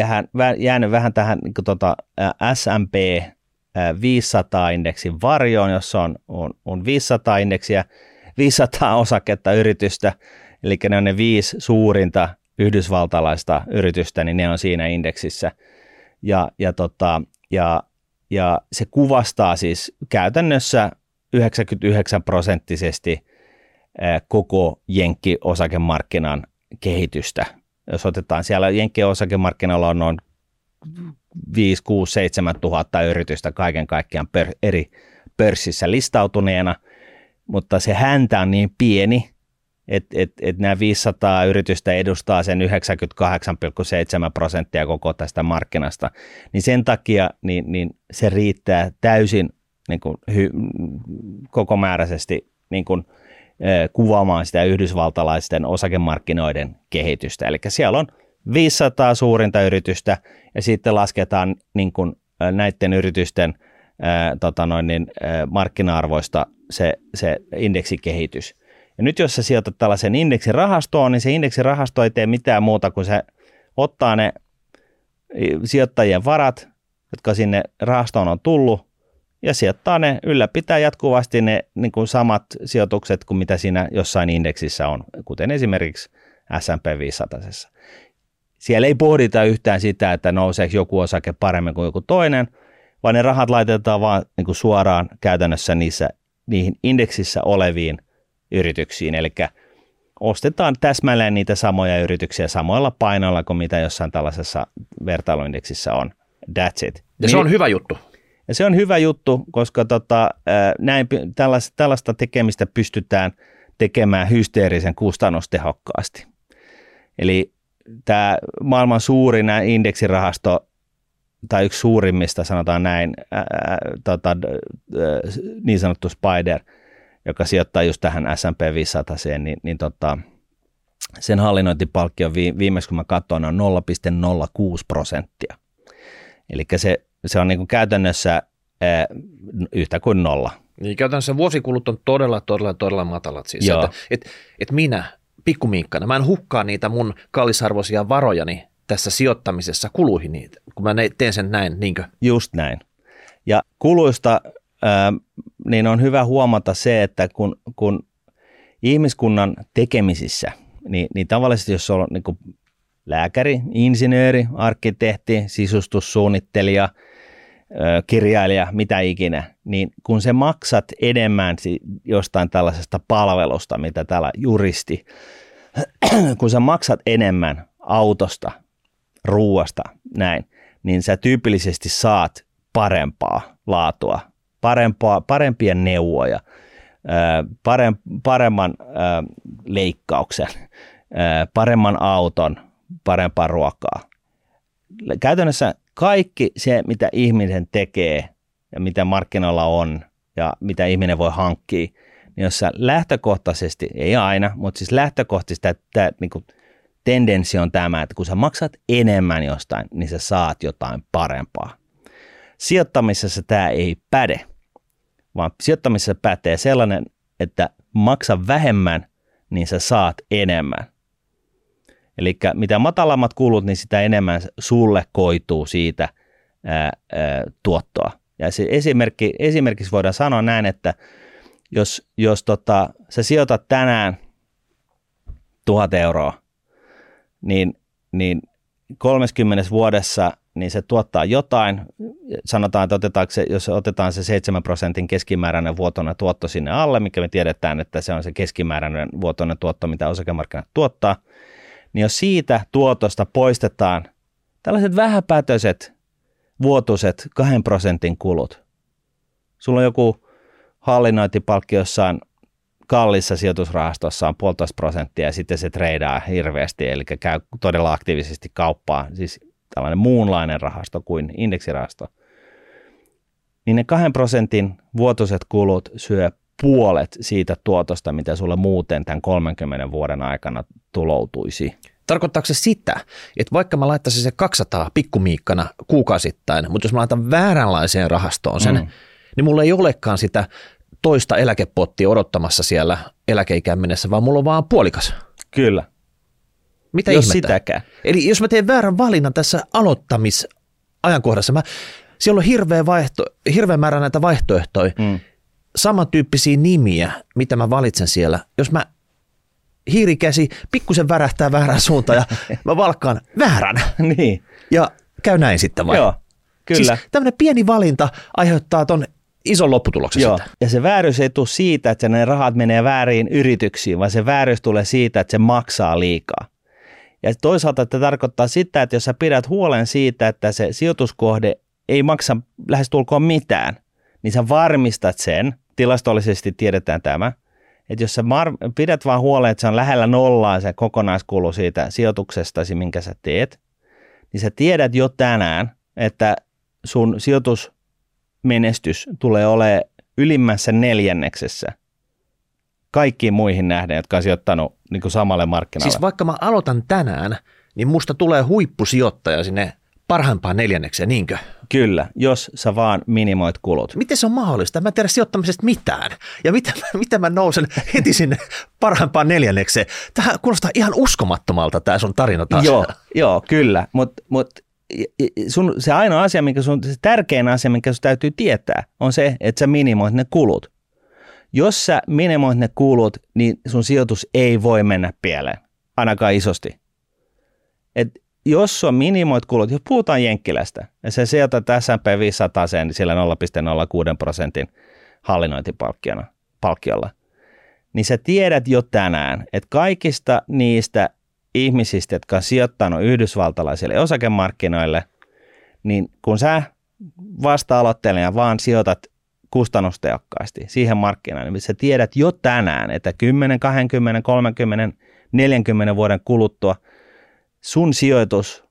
jäänyt, vähän tähän niin tota, ää, S&P ää, 500-indeksin varjoon, jossa on, on, on 500 indeksiä, 500 osaketta yritystä, eli ne on ne viisi suurinta yhdysvaltalaista yritystä, niin ne on siinä indeksissä. Ja, ja, tota, ja, ja se kuvastaa siis käytännössä 99 prosenttisesti koko Jenkki-osakemarkkinan kehitystä. Jos otetaan siellä Jenkki-osakemarkkinalla on noin 5, 6, 7 tuhatta yritystä kaiken kaikkiaan per, eri pörssissä listautuneena, mutta se häntä on niin pieni, että et, et nämä 500 yritystä edustaa sen 98,7 prosenttia koko tästä markkinasta, niin sen takia niin, niin se riittää täysin niin kuin hy, kokomääräisesti niin kuin, kuvaamaan sitä yhdysvaltalaisten osakemarkkinoiden kehitystä. Eli siellä on 500 suurinta yritystä ja sitten lasketaan niin kuin, näiden yritysten tota noin, niin, markkina-arvoista se, se indeksikehitys. Ja nyt jos sä sijoitat tällaisen indeksirahastoon, niin se indeksirahasto ei tee mitään muuta kuin se ottaa ne sijoittajien varat, jotka sinne rahastoon on tullut, ja sijoittaa ne, ylläpitää jatkuvasti ne niin kuin samat sijoitukset kuin mitä siinä jossain indeksissä on, kuten esimerkiksi S&P 500. Siellä ei pohdita yhtään sitä, että nouseeko joku osake paremmin kuin joku toinen, vaan ne rahat laitetaan vaan niin kuin suoraan käytännössä niissä, niihin indeksissä oleviin yrityksiin. Eli ostetaan täsmälleen niitä samoja yrityksiä samoilla painoilla kuin mitä jossain tällaisessa vertailuindeksissä on. That's it. Ja se on hyvä juttu. Ja se on hyvä juttu, koska tota, näin, tällaista, tällaista tekemistä pystytään tekemään hysteerisen kustannustehokkaasti. Eli tämä maailman suurin indeksirahasto, tai yksi suurimmista, sanotaan näin, ää, tota, niin sanottu Spider, joka sijoittaa just tähän S&P 500, niin, niin tota, sen hallinnointipalkkio viimeksi kun mä katsoin on 0,06 prosenttia. Eli se, se on niin kuin käytännössä ää, yhtä kuin nolla. Niin käytännössä vuosikulut on todella, todella, todella matalat. Siis, Joo. että, et, et minä pikkumiikkana, mä en hukkaa niitä mun kallisarvoisia varojani tässä sijoittamisessa kuluihin niitä, kun mä teen sen näin, niinkö? Just näin. Ja kuluista ää, niin on hyvä huomata se, että kun, kun ihmiskunnan tekemisissä, niin, niin tavallisesti jos on niin lääkäri, insinööri, arkkitehti, sisustussuunnittelija, kirjailija, mitä ikinä, niin kun se maksat enemmän jostain tällaisesta palvelusta, mitä täällä juristi, kun sä maksat enemmän autosta, ruuasta, näin, niin sä tyypillisesti saat parempaa laatua, parempaa, parempia neuvoja, paremman leikkauksen, paremman auton, parempaa ruokaa. Käytännössä kaikki se, mitä ihminen tekee ja mitä markkinoilla on ja mitä ihminen voi hankkia, niin jos sä lähtökohtaisesti, ei aina, mutta siis lähtökohtaisesti tämä, tämä niin kuin tendenssi on tämä, että kun sä maksat enemmän jostain, niin sä saat jotain parempaa. Sijoittamisessa tämä ei päde, vaan sijoittamisessa pätee sellainen, että maksa vähemmän, niin sä saat enemmän. Eli mitä matalammat kulut, niin sitä enemmän sulle koituu siitä ää, ää, tuottoa. Ja se esimerkki, esimerkiksi voidaan sanoa näin, että jos, jos tota, sä sijoitat tänään tuhat euroa, niin, niin 30 vuodessa niin se tuottaa jotain. Sanotaan, että otetaanko se, jos otetaan se 7 prosentin keskimääräinen vuotoinen tuotto sinne alle, mikä me tiedetään, että se on se keskimääräinen vuotoinen tuotto, mitä osakemarkkinat tuottaa, niin jos siitä tuotosta poistetaan tällaiset vähäpätöiset vuotuiset 2 prosentin kulut, sulla on joku hallinnointipalkki jossain kallissa sijoitusrahastossa on puolitoista prosenttia ja sitten se treidaa hirveästi, eli käy todella aktiivisesti kauppaa, siis tällainen muunlainen rahasto kuin indeksirahasto, niin ne kahden prosentin vuotuiset kulut syö puolet siitä tuotosta, mitä sulle muuten tämän 30 vuoden aikana tuloutuisi. Tarkoittaako se sitä, että vaikka mä laittaisin se 200 pikkumiikkana kuukausittain, mutta jos mä laitan vääränlaiseen rahastoon sen, mm. niin mulla ei olekaan sitä toista eläkepottia odottamassa siellä eläkeikään mennessä, vaan mulla on vaan puolikas. Kyllä. Mitä jos ihmettä? sitäkään. Eli jos mä teen väärän valinnan tässä aloittamisajankohdassa, mä, siellä on hirveä, vaihto, hirveä määrä näitä vaihtoehtoja, mm. Samantyyppisiä nimiä, mitä mä valitsen siellä. Jos mä hiirikäsi pikkusen värähtää väärään suuntaan ja mä valkkaan väärän. niin. Ja käy näin sitten vai? Joo, kyllä. Siis tämmöinen pieni valinta aiheuttaa ton ison lopputuloksen Joo. Sitä. Ja se vääryys ei tule siitä, että ne rahat menee väärin yrityksiin, vaan se vääryys tulee siitä, että se maksaa liikaa. Ja toisaalta tämä tarkoittaa sitä, että jos sä pidät huolen siitä, että se sijoituskohde ei maksa lähestulkoon mitään, niin sä varmistat sen, tilastollisesti tiedetään tämä, että jos sä mar- pidät vaan huolen, että se on lähellä nollaa se kokonaiskulu siitä sijoituksestasi, minkä sä teet, niin sä tiedät jo tänään, että sun sijoitusmenestys tulee olemaan ylimmässä neljänneksessä kaikkiin muihin nähden, jotka on sijoittanut niin kuin samalle markkinalle. Siis vaikka mä aloitan tänään, niin musta tulee huippusijoittaja sinne parhaimpaan neljännekseen, niinkö? Kyllä, jos sä vaan minimoit kulut. Miten se on mahdollista? Mä en tiedä sijoittamisesta mitään. Ja mitä, mitä mä nousen heti sinne parhaimpaan neljännekseen? Tämä kuulostaa ihan uskomattomalta tämä sun tarina taas. Joo, joo kyllä, mutta mut, sun, se ainoa asia, minkä sun, se tärkein asia, minkä sun täytyy tietää, on se, että sä minimoit ne kulut. Jos sä minimoit ne kulut, niin sun sijoitus ei voi mennä pieleen, ainakaan isosti. Et jos on minimoit kulut, jos puhutaan Jenkkilästä, ja se sijoitat S&P 500 sen sillä 0,06 prosentin hallinnointipalkkiolla, niin sä tiedät jo tänään, että kaikista niistä ihmisistä, jotka on sijoittanut yhdysvaltalaisille osakemarkkinoille, niin kun sä vasta-aloittelijana vaan sijoitat kustannustehokkaasti siihen markkinaan, niin sä tiedät jo tänään, että 10, 20, 30, 40 vuoden kuluttua sun sijoitus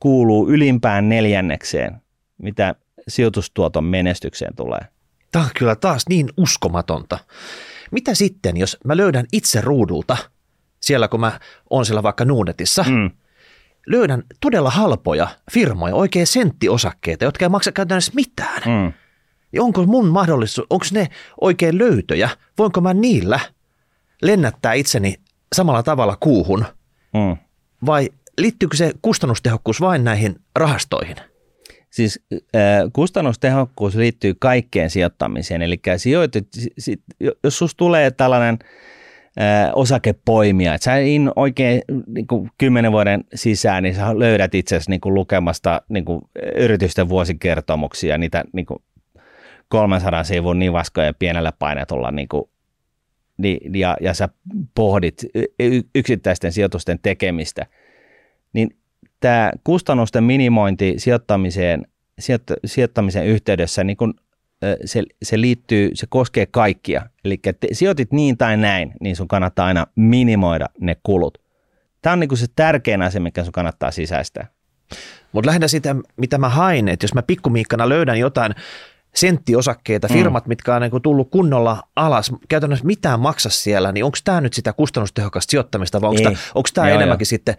kuuluu ylimpään neljännekseen, mitä sijoitustuoton menestykseen tulee. Tämä on kyllä taas niin uskomatonta. Mitä sitten, jos mä löydän itse ruudulta, siellä kun mä oon siellä vaikka Nuudetissa, mm. löydän todella halpoja firmoja, oikein senttiosakkeita, jotka ei maksa käytännössä mitään. Mm. Ja onko mun mahdollisuus, onko ne oikein löytöjä? Voinko mä niillä lennättää itseni samalla tavalla kuuhun? Mm. Vai liittyykö se kustannustehokkuus vain näihin rahastoihin? Siis äh, kustannustehokkuus liittyy kaikkeen sijoittamiseen, eli sijoitut, jos sinusta tulee tällainen äh, osakepoimija, että sä in oikein niin kuin kymmenen vuoden sisään, niin sä löydät itsesi niin lukemasta niin kuin yritysten vuosikertomuksia, niitä niin kuin 300 sivun nivaskoja pienellä painetulla niin kuin, niin, ja, ja sä pohdit yksittäisten sijoitusten tekemistä, niin tämä kustannusten minimointi sijoittamiseen, sijoittamisen yhteydessä, niin kun, se, se liittyy, se koskee kaikkia. Eli sijoitit niin tai näin, niin sun kannattaa aina minimoida ne kulut. Tämä on niin se tärkein asia, mikä sun kannattaa sisäistää. Mutta lähinnä sitä, mitä mä hain, että jos mä pikkumiikkana löydän jotain senttiosakkeita, mm. firmat, mm. mitkä on niin tullut kunnolla alas, käytännössä mitään maksa siellä, niin onko tämä nyt sitä kustannustehokasta sijoittamista vai onko tämä enemmänkin jo. sitten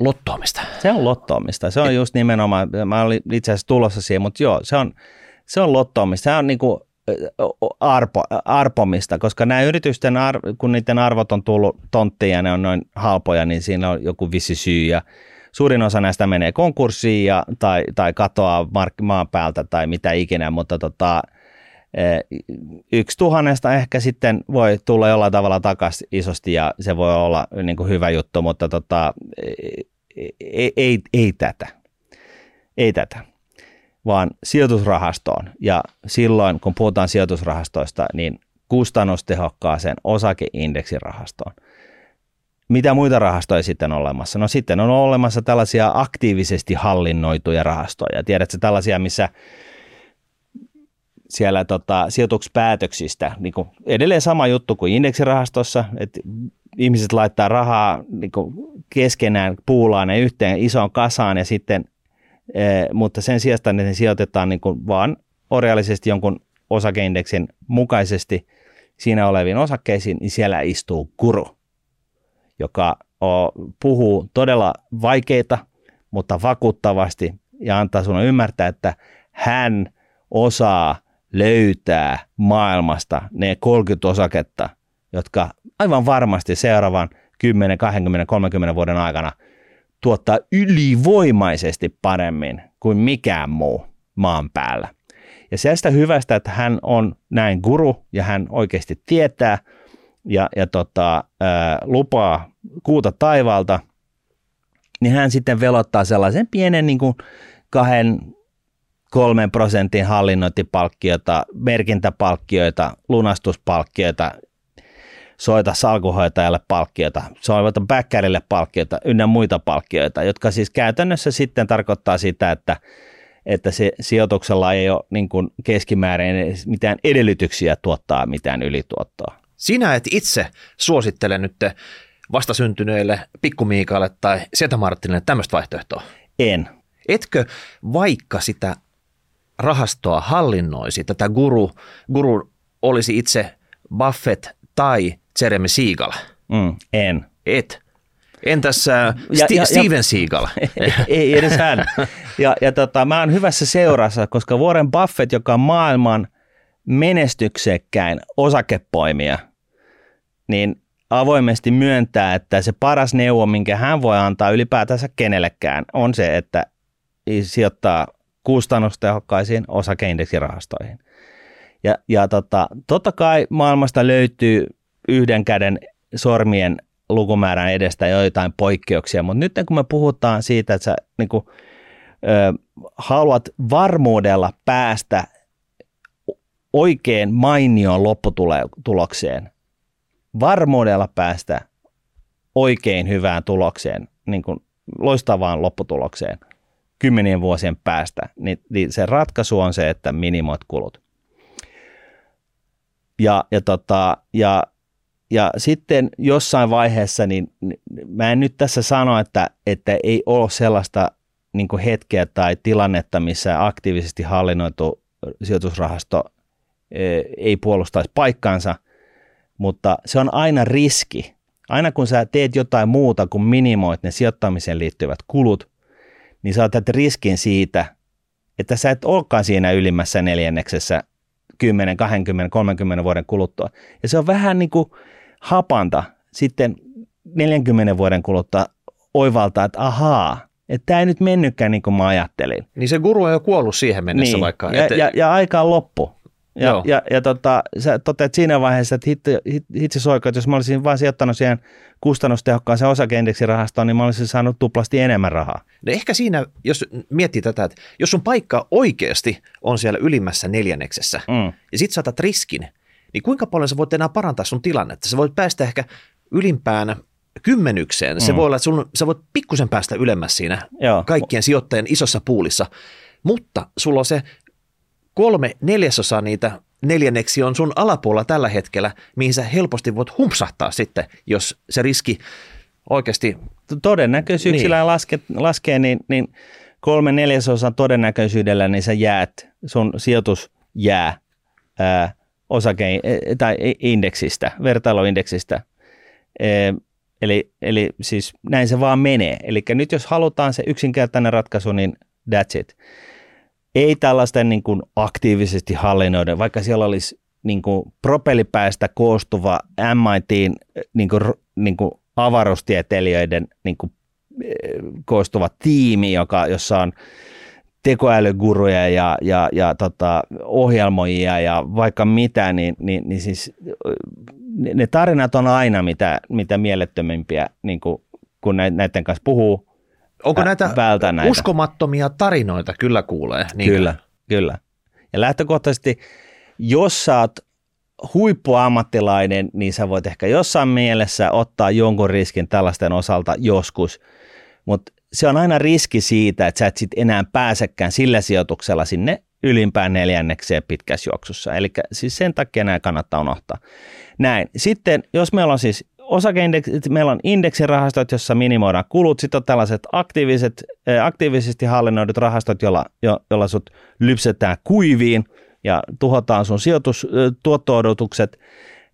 lottoamista? Se on lottoamista. Se on Et, just nimenomaan, mä olin itse asiassa tulossa siihen, mutta joo, se on, se on lottoamista. Se on niin kuin arpo, arpomista, koska nämä yritysten, ar, kun niiden arvot on tullut tonttiin ja ne on noin halpoja, niin siinä on joku vissi syy ja suurin osa näistä menee konkurssiin ja, tai, tai katoaa mark, maan päältä tai mitä ikinä, mutta tota, yksi tuhannesta ehkä sitten voi tulla jollain tavalla takaisin isosti ja se voi olla niin kuin hyvä juttu, mutta tota, ei, ei, ei tätä. Ei tätä, vaan sijoitusrahastoon. Ja silloin, kun puhutaan sijoitusrahastoista, niin kustannustehokkaaseen osakeindeksirahastoon. Mitä muita rahastoja sitten on olemassa? No sitten on olemassa tällaisia aktiivisesti hallinnoituja rahastoja. Tiedätkö tällaisia, missä siellä tota, sijoituspäätöksistä, niin kuin edelleen sama juttu kuin indeksirahastossa, että ihmiset laittaa rahaa niin kuin keskenään, puulaan ne yhteen isoon kasaan ja sitten, e, mutta sen sijasta ne sijoitetaan niin kuin vaan orjallisesti jonkun osakeindeksin mukaisesti siinä oleviin osakkeisiin, niin siellä istuu guru, joka puhuu todella vaikeita, mutta vakuuttavasti ja antaa sinulle ymmärtää, että hän osaa löytää maailmasta ne 30 osaketta, jotka aivan varmasti seuraavan 10, 20, 30 vuoden aikana tuottaa ylivoimaisesti paremmin kuin mikään muu maan päällä. Ja sitä hyvästä, että hän on näin guru ja hän oikeasti tietää ja, ja tota, ää, lupaa kuuta taivaalta, niin hän sitten velottaa sellaisen pienen niin kuin kahden, kolmen prosentin hallinnointipalkkioita, merkintäpalkkioita, lunastuspalkkioita, soita salkuhoitajalle palkkioita, soita backerille palkkioita ynnä muita palkkioita, jotka siis käytännössä sitten tarkoittaa sitä, että että se sijoituksella ei ole niin kuin keskimäärin mitään edellytyksiä tuottaa mitään ylituottoa. Sinä et itse suosittele nyt vastasyntyneille pikkumiikalle tai Seta Martinille tämmöistä vaihtoehtoa? En. Etkö vaikka sitä rahastoa hallinnoisi, tätä guru, guru olisi itse Buffett tai Jeremy Siegel? Mm, en. Et. Entäs äh, ja, St- ja, Steven ja, Seagal? ei, ei edes hän. Ja, ja tota, mä oon hyvässä seurassa, koska Warren Buffett, joka on maailman menestyksekkäin osakepoimija, niin avoimesti myöntää, että se paras neuvo, minkä hän voi antaa ylipäätänsä kenellekään, on se, että sijoittaa kustannustehokkaisiin osakeindeksirahastoihin. Ja, ja tota, totta kai maailmasta löytyy yhden käden sormien lukumäärän edestä joitain poikkeuksia, mutta nyt kun me puhutaan siitä, että sä niin kuin, ö, haluat varmuudella päästä oikein mainioon lopputulokseen, varmuudella päästä oikein hyvään tulokseen, niin kuin loistavaan lopputulokseen kymmenien vuosien päästä, niin, niin se ratkaisu on se, että minimoit kulut. Ja, ja, tota, ja, ja sitten jossain vaiheessa, niin, niin mä en nyt tässä sano, että, että ei ole sellaista niin hetkeä tai tilannetta, missä aktiivisesti hallinnoitu sijoitusrahasto e, ei puolustaisi paikkaansa, mutta se on aina riski. Aina kun sä teet jotain muuta kuin minimoit ne sijoittamiseen liittyvät kulut, niin sä otat riskin siitä, että sä et olekaan siinä ylimmässä neljänneksessä 10, 20, 30 vuoden kuluttua. Ja se on vähän niin kuin hapanta sitten 40 vuoden kuluttua oivaltaa, että ahaa, että tämä ei nyt mennytkään niin kuin mä ajattelin. Niin se guru on jo kuollut siihen mennessä niin. vaikka. Ja, että... ja, ja aika on loppu. Ja, Joo. ja, ja tota, sä toteat siinä vaiheessa, että hitsi, hitsi soiko, että jos mä olisin vain sijoittanut siihen kustannustehokkaaseen osakeindeksirahastoon, niin mä olisin saanut tuplasti enemmän rahaa. No ehkä siinä, jos miettii tätä, että jos sun paikka oikeasti on siellä ylimmässä neljänneksessä, mm. ja sit saatat riskin, niin kuinka paljon sä voit enää parantaa sun tilannetta? Sä voit päästä ehkä ylimpään kymmenykseen. Se mm. voi olla, että sun, sä voit pikkusen päästä ylemmäs siinä Joo. kaikkien sijoittajien isossa puulissa, mutta sulla on se kolme neljäsosaa niitä neljänneksi on sun alapuolella tällä hetkellä, mihin sä helposti voit humpsahtaa sitten, jos se riski oikeasti... Todennäköisyyksillä niin. laske, laskee, niin, niin kolme neljäsosan todennäköisyydellä niin sä jäät, sun sijoitus jää ää, osake- e, tai indeksistä, vertailuindeksistä. E, eli, eli siis näin se vaan menee. Eli nyt jos halutaan se yksinkertainen ratkaisu, niin that's it ei tällaisten niin kuin aktiivisesti hallinnoiden, vaikka siellä olisi niin kuin propellipäästä koostuva MITin niin kuin, niin kuin avaruustieteilijöiden niin kuin, eh, koostuva tiimi, joka, jossa on tekoälyguruja ja, ja, ja tota, ohjelmoijia ja vaikka mitä, niin, niin, niin siis ne tarinat on aina mitä, mitä mielettömimpiä, niin kuin, kun näiden kanssa puhuu, Onko näitä, näitä uskomattomia tarinoita? Kyllä kuulee. Niin kyllä, kyllä. Ja lähtökohtaisesti, jos sä oot huippuammattilainen, niin sä voit ehkä jossain mielessä ottaa jonkun riskin tällaisten osalta joskus, mutta se on aina riski siitä, että sä et sit enää pääsekään sillä sijoituksella sinne ylimpään neljännekseen pitkässä juoksussa. Eli siis sen takia nämä kannattaa unohtaa. Näin. Sitten, jos meillä on siis osakeindeksit, meillä on indeksirahastot, jossa minimoidaan kulut, sitten on tällaiset aktiiviset, äh, aktiivisesti hallinnoidut rahastot, jolla, jo, jolla sut lypsetään kuiviin ja tuhotaan sun sijoitustuotto-odotukset,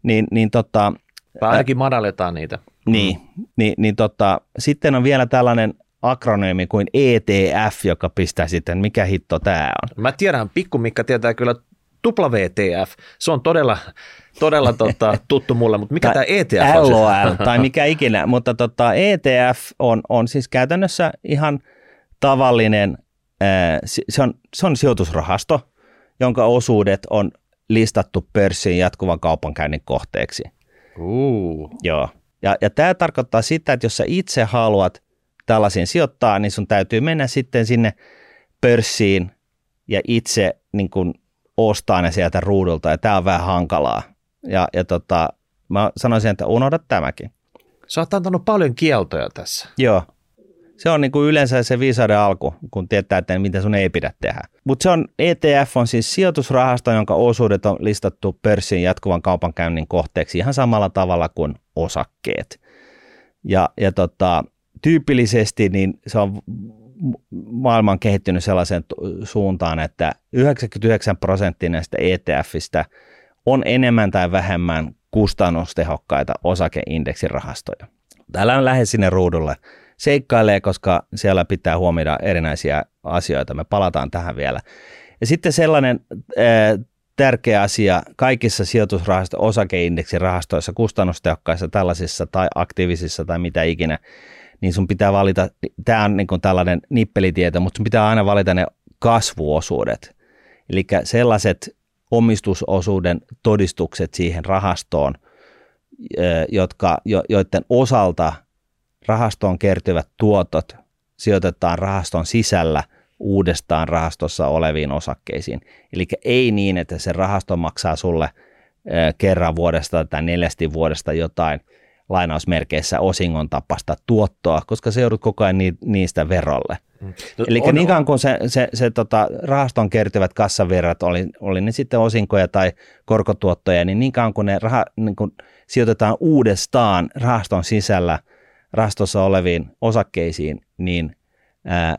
niin, niin tota, tai ainakin madalletaan niitä. Niin, niin, niin tota, sitten on vielä tällainen akronyymi kuin ETF, joka pistää sitten, mikä hitto tämä on. Mä tiedän, Pikku Mikka tietää kyllä WTF, se on todella, todella tota, tuttu mulle, mutta mikä tämä ETF on? LOL tai mikä ikinä, mutta tota, ETF on, on siis käytännössä ihan tavallinen, se on, se on sijoitusrahasto, jonka osuudet on listattu pörssiin jatkuvan kaupankäynnin kohteeksi. Uh. Joo. Ja, ja tämä tarkoittaa sitä, että jos sä itse haluat tällaisiin sijoittaa, niin sun täytyy mennä sitten sinne pörssiin ja itse niin kun ostaa ne sieltä ruudulta, ja tämä on vähän hankalaa. Ja, ja tota, mä sanoisin, että unohda tämäkin. Sä oot antanut paljon kieltoja tässä. Joo. Se on niin kuin yleensä se viisauden alku, kun tietää, että mitä sun ei pidä tehdä. Mutta se on, ETF on siis sijoitusrahasto, jonka osuudet on listattu pörssin jatkuvan kaupankäynnin kohteeksi ihan samalla tavalla kuin osakkeet. Ja, ja tota, tyypillisesti niin se on maailma on kehittynyt sellaiseen suuntaan, että 99 prosenttia näistä ETFistä on enemmän tai vähemmän kustannustehokkaita osakeindeksirahastoja. Täällä on lähes sinne ruudulle seikkailee, koska siellä pitää huomioida erinäisiä asioita. Me palataan tähän vielä. Ja sitten sellainen äh, tärkeä asia kaikissa sijoitusrahasto, osakeindeksirahastoissa, kustannustehokkaissa tällaisissa tai aktiivisissa tai mitä ikinä, niin sun pitää valita, tämä on niin tällainen nippelitieto, mutta sun pitää aina valita ne kasvuosuudet. Eli sellaiset omistusosuuden todistukset siihen rahastoon, jotka, jo, joiden osalta rahastoon kertyvät tuotot sijoitetaan rahaston sisällä uudestaan rahastossa oleviin osakkeisiin. Eli ei niin, että se rahasto maksaa sulle kerran vuodesta tai neljästi vuodesta jotain lainausmerkeissä osingon tapasta tuottoa, koska se joudut koko ajan niistä verolle. Mm. No, Eli on, niin kauan kun se, se, se tota, rahaston kertyvät kassavirrat, oli, oli ne sitten osinkoja tai korkotuottoja, niin niin kauan kun ne raha, niin kun sijoitetaan uudestaan rahaston sisällä rahastossa oleviin osakkeisiin, niin ää,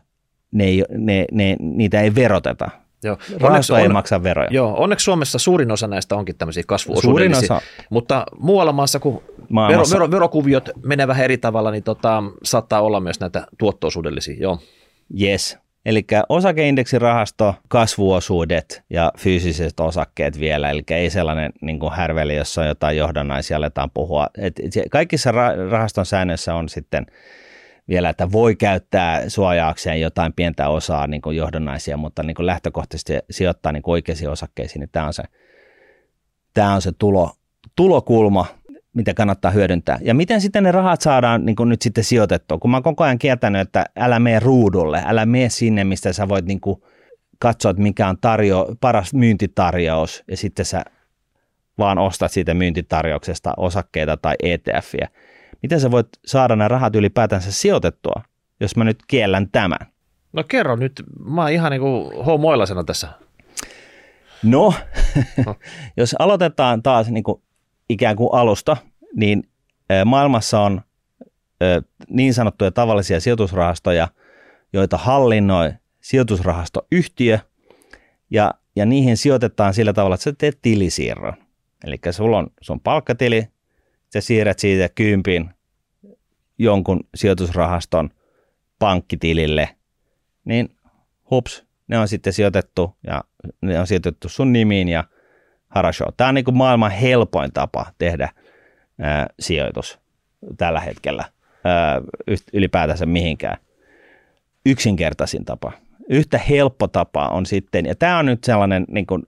ne ei, ne, ne, niitä ei veroteta. Joo. Rahasto ei on, maksa veroja. Joo, onneksi Suomessa suurin osa näistä onkin tämmöisiä kasvuosuudellisia. Mutta muualla maassa, kun vero, vero, verokuviot menee vähän eri tavalla, niin tota, saattaa olla myös näitä tuottoosuudellisia. Joo. Yes. Eli osakeindeksirahasto, kasvuosuudet ja fyysiset osakkeet vielä, eli ei sellainen niin kuin härveli, jossa on jotain johdannaisia aletaan puhua. Et kaikissa rahaston säännöissä on sitten vielä, että voi käyttää suojaakseen jotain pientä osaa niin kuin johdonnaisia, mutta niin kuin lähtökohtaisesti sijoittaa niin kuin oikeisiin osakkeisiin, niin tämä on se, tämä on se tulo, tulokulma, mitä kannattaa hyödyntää. Ja miten sitten ne rahat saadaan niin kuin nyt sitten sijoitettua? Kun mä oon koko ajan kiertänyt, että älä mene ruudulle, älä mene sinne, mistä sä voit niin kuin katsoa, että mikä on tarjo, paras myyntitarjous, ja sitten sä vaan ostat siitä myyntitarjouksesta osakkeita tai ETFiä. Miten sä voit saada nämä rahat ylipäätänsä sijoitettua, jos mä nyt kiellän tämän? No kerro nyt, mä oon ihan niin kuin homoilasena tässä. No, jos aloitetaan taas niin kuin ikään kuin alusta, niin maailmassa on niin sanottuja tavallisia sijoitusrahastoja, joita hallinnoi sijoitusrahastoyhtiö, ja, ja niihin sijoitetaan sillä tavalla, että sä teet tilisiirron. Eli sulla on sun palkkatili, sä siirrät siitä kympin jonkun sijoitusrahaston pankkitilille, niin hups, ne on sitten sijoitettu ja ne on sijoitettu sun nimiin ja harasho. Tämä on niin kuin maailman helpoin tapa tehdä ää, sijoitus tällä hetkellä ää, ylipäätänsä mihinkään. Yksinkertaisin tapa. Yhtä helppo tapa on sitten, ja tämä on nyt sellainen niin kuin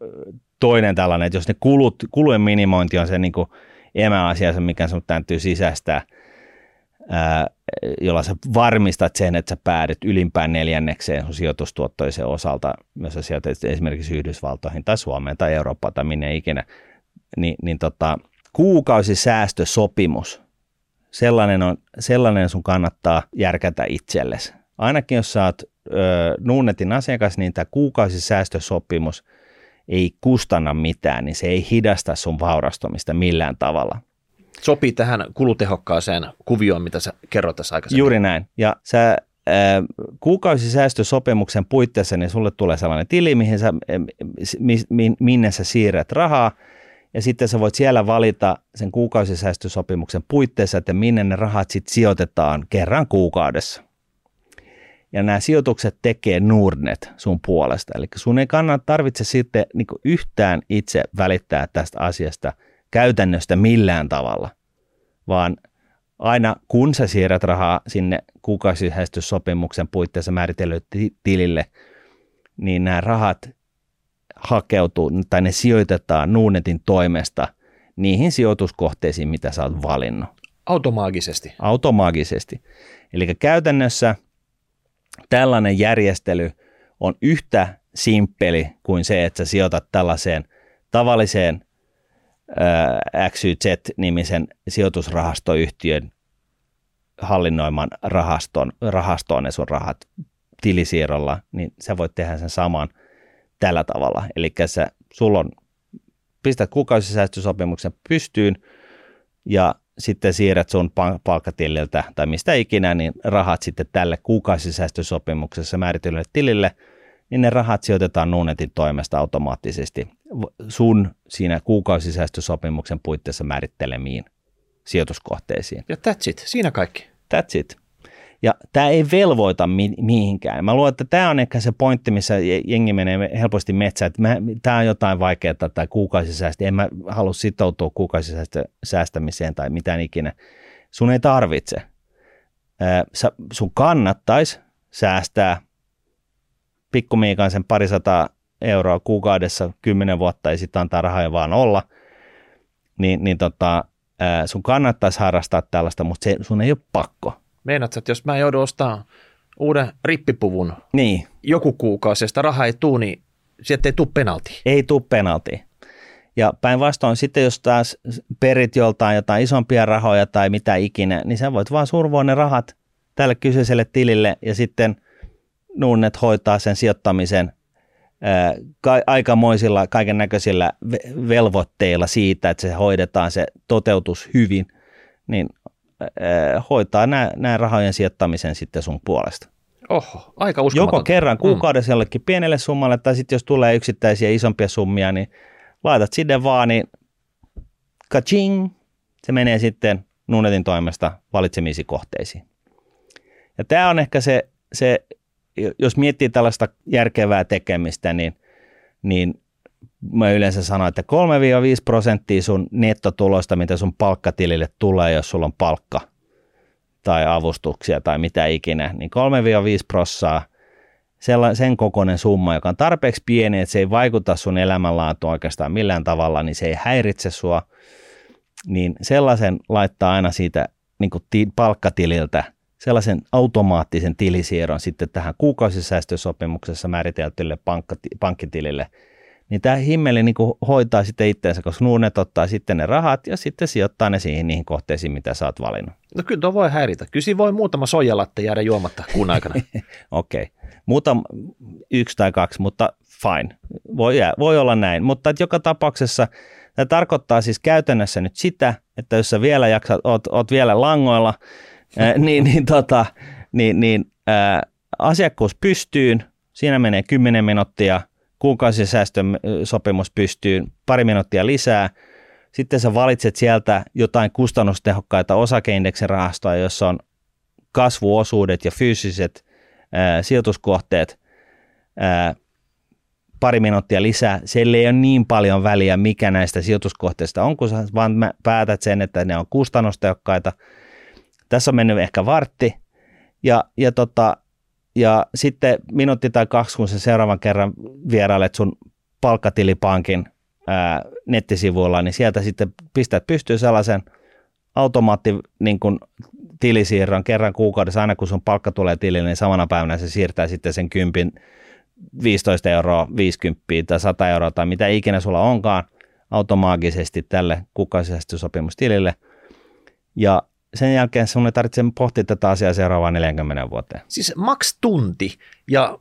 toinen tällainen, että jos ne kulut, kulujen minimointi on se niin kuin emäasia, mikä sinun täytyy sisäistää, ää, jolla sä varmistat sen, että sä päädyt ylimpään neljännekseen sun sijoitustuottoisen osalta, jos sä sijoitat esimerkiksi Yhdysvaltoihin tai Suomeen tai Eurooppaan tai minne ikinä, niin, niin tota, kuukausisäästösopimus, sellainen, on, sellainen sun kannattaa järkätä itsellesi. Ainakin jos sä oot ö, Nuunetin asiakas, niin tämä kuukausisäästösopimus ei kustanna mitään, niin se ei hidasta sun vaurastumista millään tavalla sopii tähän kulutehokkaaseen kuvioon, mitä sä kerroit tässä aikaisemmin. Juuri näin. Ja sä kuukausisäästösopimuksen puitteissa niin sulle tulee sellainen tili, mihin sä, minne sä siirrät rahaa, ja sitten sä voit siellä valita sen kuukausisäästösopimuksen puitteissa, että minne ne rahat sitten sijoitetaan kerran kuukaudessa. Ja nämä sijoitukset tekee Nordnet sun puolesta. Eli sun ei kannata tarvitse sitten niin yhtään itse välittää tästä asiasta – käytännöstä millään tavalla, vaan aina kun sä siirrät rahaa sinne kuukausihäistyssopimuksen puitteissa määritellyt tilille, niin nämä rahat hakeutuu tai ne sijoitetaan Nuunetin toimesta niihin sijoituskohteisiin, mitä sä oot valinnut. Automaagisesti. Automaagisesti. Eli käytännössä tällainen järjestely on yhtä simppeli kuin se, että sä sijoitat tällaiseen tavalliseen XYZ-nimisen sijoitusrahastoyhtiön hallinnoiman rahaston, rahastoon ne sun rahat tilisiirrolla, niin sä voit tehdä sen saman tällä tavalla. Eli sä, sulla on, pistät kuukausisäästösopimuksen pystyyn ja sitten siirrät sun palkkatililtä tai mistä ikinä, niin rahat sitten tälle kuukausisäästösopimuksessa määritellylle tilille – niin ne rahat sijoitetaan Nuunetin toimesta automaattisesti sun siinä kuukausisäästösopimuksen puitteissa määrittelemiin sijoituskohteisiin. Ja that's it, siinä kaikki. That's it. Ja tämä ei velvoita mi- mihinkään. Mä luulen, että tämä on ehkä se pointti, missä jengi menee helposti metsään, että tämä on jotain vaikeaa tai kuukausisäästö. En mä halua sitoutua kuukausisäästämiseen tai mitään ikinä. Sun ei tarvitse. Sä, sun kannattaisi säästää pikkumiikan sen parisataa euroa kuukaudessa kymmenen vuotta ja sitten antaa rahaa vaan olla, niin, niin tota, sun kannattaisi harrastaa tällaista, mutta se, sun ei ole pakko. Meinaat, että jos mä joudun ostamaan uuden rippipuvun niin. joku kuukausi, ja sitä rahaa ei tule, niin sieltä ei tule penalti. Ei tule penalti. Ja päinvastoin sitten, jos taas perit joltain jotain isompia rahoja tai mitä ikinä, niin sä voit vaan survoa ne rahat tälle kyseiselle tilille ja sitten nuunnet hoitaa sen sijoittamisen ää, ka- aikamoisilla kaiken näköisillä ve- velvoitteilla siitä, että se hoidetaan se toteutus hyvin, niin hoitaa nämä rahojen sijoittamisen sitten sun puolesta. Oho, aika uskomaton. Joko kerran kuukaudessa jollekin pienelle summalle, tai sitten jos tulee yksittäisiä isompia summia, niin laitat sinne vaan, niin kaching, se menee sitten Nunetin toimesta valitsemisiin kohteisiin. Ja tämä on ehkä se, se, jos miettii tällaista järkevää tekemistä, niin, niin mä yleensä sanon, että 3-5 prosenttia sun nettotuloista, mitä sun palkkatilille tulee, jos sulla on palkka tai avustuksia tai mitä ikinä, niin 3-5 prossaa sen kokoinen summa, joka on tarpeeksi pieni, että se ei vaikuta sun elämänlaatuun oikeastaan millään tavalla, niin se ei häiritse sua, niin sellaisen laittaa aina siitä niin kuin palkkatililtä sellaisen automaattisen tilisiirron sitten tähän kuukausisäästösopimuksessa määriteltylle pankkitilille, niin tämä himmeli niin hoitaa sitten itseensä, koska Nuunet ottaa sitten ne rahat ja sitten sijoittaa ne siihen niihin kohteisiin, mitä sä oot valinnut. No kyllä tuo voi häiritä. Kyllä voi muutama sojalatte jäädä juomatta kuun aikana. Okei. Okay. Muuta yksi tai kaksi, mutta fine. Voi, jää, voi olla näin. Mutta että joka tapauksessa tämä tarkoittaa siis käytännössä nyt sitä, että jos sä vielä jaksat, oot, oot vielä langoilla, ää, niin, niin, tota, niin, niin ää, asiakkuus pystyyn, siinä menee 10 minuuttia, kuukausisäästösopimus pystyyn, pari minuuttia lisää, sitten sä valitset sieltä jotain kustannustehokkaita osakeindeksirahastoja, jossa on kasvuosuudet ja fyysiset ää, sijoituskohteet ää, pari minuuttia lisää. Siellä ei ole niin paljon väliä, mikä näistä sijoituskohteista on, kun sä vaan päätät sen, että ne on kustannustehokkaita. Tässä on mennyt ehkä vartti, ja, ja, tota, ja sitten minuutti tai kaksi, kun sä seuraavan kerran vierailet sun palkkatilipankin ää, nettisivuilla, niin sieltä sitten pistät pystyy sellaisen automaatti niin kuin tilisiirron kerran kuukaudessa, aina kun sun palkka tulee tilille, niin samana päivänä se siirtää sitten sen kympin 15 euroa, 50 tai 100 euroa tai mitä ikinä sulla onkaan automaagisesti tälle kuukausisäästösopimustilille. Ja sen jälkeen sun ei tarvitse pohtia tätä asiaa seuraavaan 40 vuoteen. Siis maks tunti ja...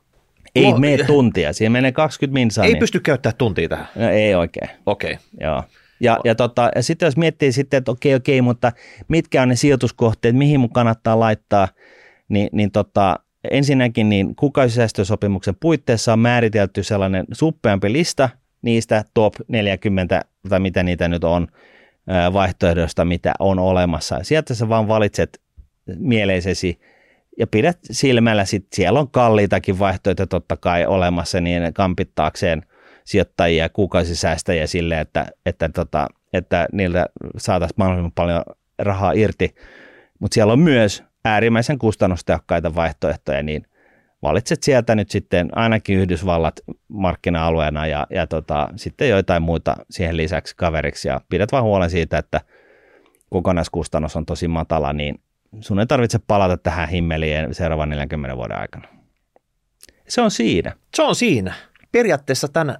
Ei mene tuntia, siihen menee 20 minsaa. Ei niin... pysty käyttämään tuntia tähän? No, ei oikein. Okei. Okay. Joo. Ja, ja, tota, ja sitten jos miettii sitten, että okei, okei, mutta mitkä on ne sijoituskohteet, mihin mun kannattaa laittaa, niin, niin tota, ensinnäkin niin kuukausisäästösopimuksen puitteissa on määritelty sellainen suppeampi lista niistä top 40 tai mitä niitä nyt on vaihtoehdoista, mitä on olemassa. Sieltä sä vaan valitset mieleisesi ja pidät silmällä, sit siellä on kalliitakin vaihtoehtoja totta kai olemassa niin kampittaakseen sijoittajia, kuukausisäästäjiä sille, että, että, tota, että niiltä saataisiin mahdollisimman paljon rahaa irti. Mutta siellä on myös äärimmäisen kustannustehokkaita vaihtoehtoja, niin valitset sieltä nyt sitten ainakin Yhdysvallat markkina-alueena ja, ja tota, sitten joitain muita siihen lisäksi kaveriksi ja pidät vaan huolen siitä, että kokonaiskustannus on tosi matala, niin sun ei tarvitse palata tähän himmeliin seuraavan 40 vuoden aikana. Se on siinä. Se on siinä. Periaatteessa tämän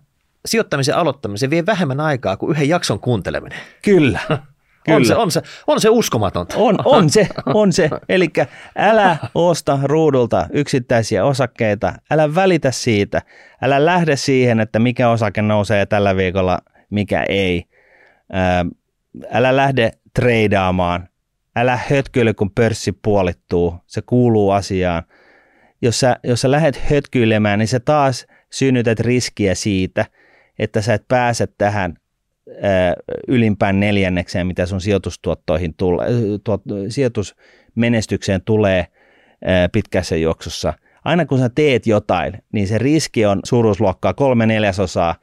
sijoittamisen aloittamisen vie vähemmän aikaa kuin yhden jakson kuunteleminen. Kyllä. Kyllä. On, se, on, se, on se uskomatonta. On, on se, on se. Eli älä osta ruudulta yksittäisiä osakkeita, älä välitä siitä, älä lähde siihen, että mikä osake nousee tällä viikolla, mikä ei. Älä lähde treidaamaan, älä hötkyile, kun pörssi puolittuu, se kuuluu asiaan. Jos sä, jos sä lähdet hötkyilemään, niin sä taas synnytät riskiä siitä, että sä et pääse tähän ylimpään neljännekseen, mitä sun sijoitustuottoihin tulee, tuot, sijoitusmenestykseen tulee pitkässä juoksussa. Aina kun sä teet jotain, niin se riski on suuruusluokkaa kolme neljäsosaa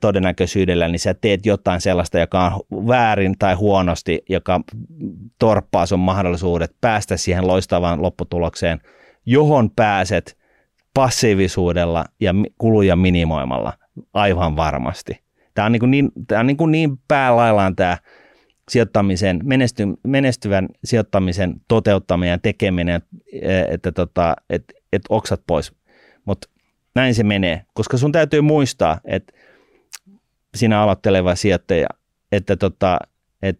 todennäköisyydellä, niin sä teet jotain sellaista, joka on väärin tai huonosti, joka torppaa sun mahdollisuudet päästä siihen loistavaan lopputulokseen, johon pääset passiivisuudella ja kuluja minimoimalla aivan varmasti. Tämä on niin, niin, tämä on niin, niin päälaillaan tämä sijoittamisen, menesty, menestyvän sijoittamisen toteuttaminen ja tekeminen, että tota, et, et oksat pois. Mutta näin se menee, koska sun täytyy muistaa, että sinä aloitteleva sijoittaja, että tota, et,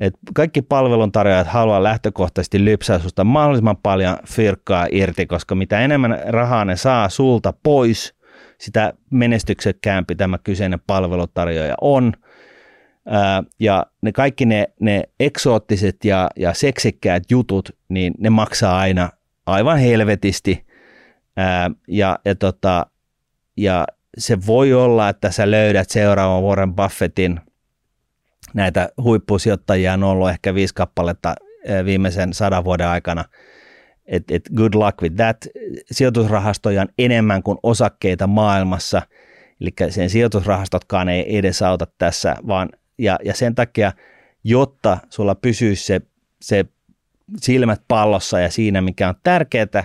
et kaikki palveluntarjoajat haluaa lähtökohtaisesti lypsää susta mahdollisimman paljon fyrkkaa irti, koska mitä enemmän rahaa ne saa sulta pois, sitä menestyksekkäämpi tämä kyseinen palveluntarjoaja on. Ja ne kaikki ne, ne eksoottiset ja, ja seksikkäät jutut, niin ne maksaa aina aivan helvetisti. Ja, ja, tota, ja se voi olla, että sä löydät seuraavan Warren Buffettin näitä huippusijoittajia on ollut ehkä viisi kappaletta viimeisen sadan vuoden aikana. Et, et good luck with that. Sijoitusrahastoja on enemmän kuin osakkeita maailmassa, eli sen sijoitusrahastotkaan ei edesauta tässä, vaan ja, ja sen takia, jotta sulla pysyisi se, se silmät pallossa ja siinä, mikä on tärkeää,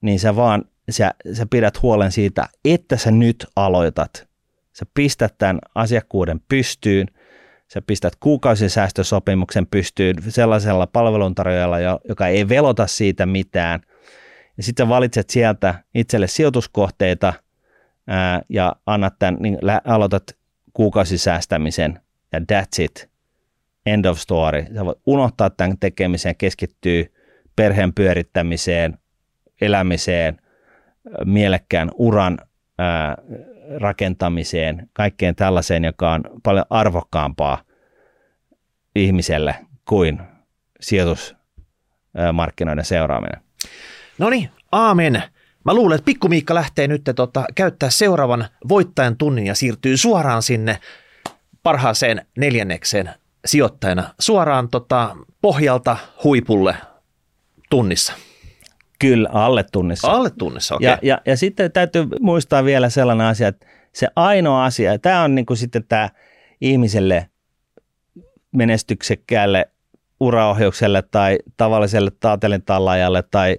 niin sä vaan sä, sä pidät huolen siitä, että sä nyt aloitat. Sä pistät tämän asiakkuuden pystyyn, sä pistät kuukausisäästösopimuksen pystyyn sellaisella palveluntarjoajalla, joka ei velota siitä mitään. Ja sitten valitset sieltä itselle sijoituskohteita ää, ja annat tämän, niin aloitat kuukausisäästämisen ja that's it. End of story. Sä voit unohtaa tämän tekemisen, keskittyy perheen pyörittämiseen, elämiseen – mielekkään uran ää, rakentamiseen, kaikkeen tällaiseen, joka on paljon arvokkaampaa ihmiselle kuin sijoitusmarkkinoiden seuraaminen. No niin, aamen. Mä luulen, että Pikku Miikka lähtee nyt tota, käyttää seuraavan voittajan tunnin ja siirtyy suoraan sinne parhaaseen neljännekseen sijoittajana suoraan tota, pohjalta huipulle tunnissa. Kyllä, alle tunnissa. Alle tunnissa, okei. Okay. Ja, ja, ja sitten täytyy muistaa vielä sellainen asia, että se ainoa asia, tämä on niin kuin sitten tämä ihmiselle menestyksekkäälle uraohjaukselle tai tavalliselle taatelintallaajalle tai,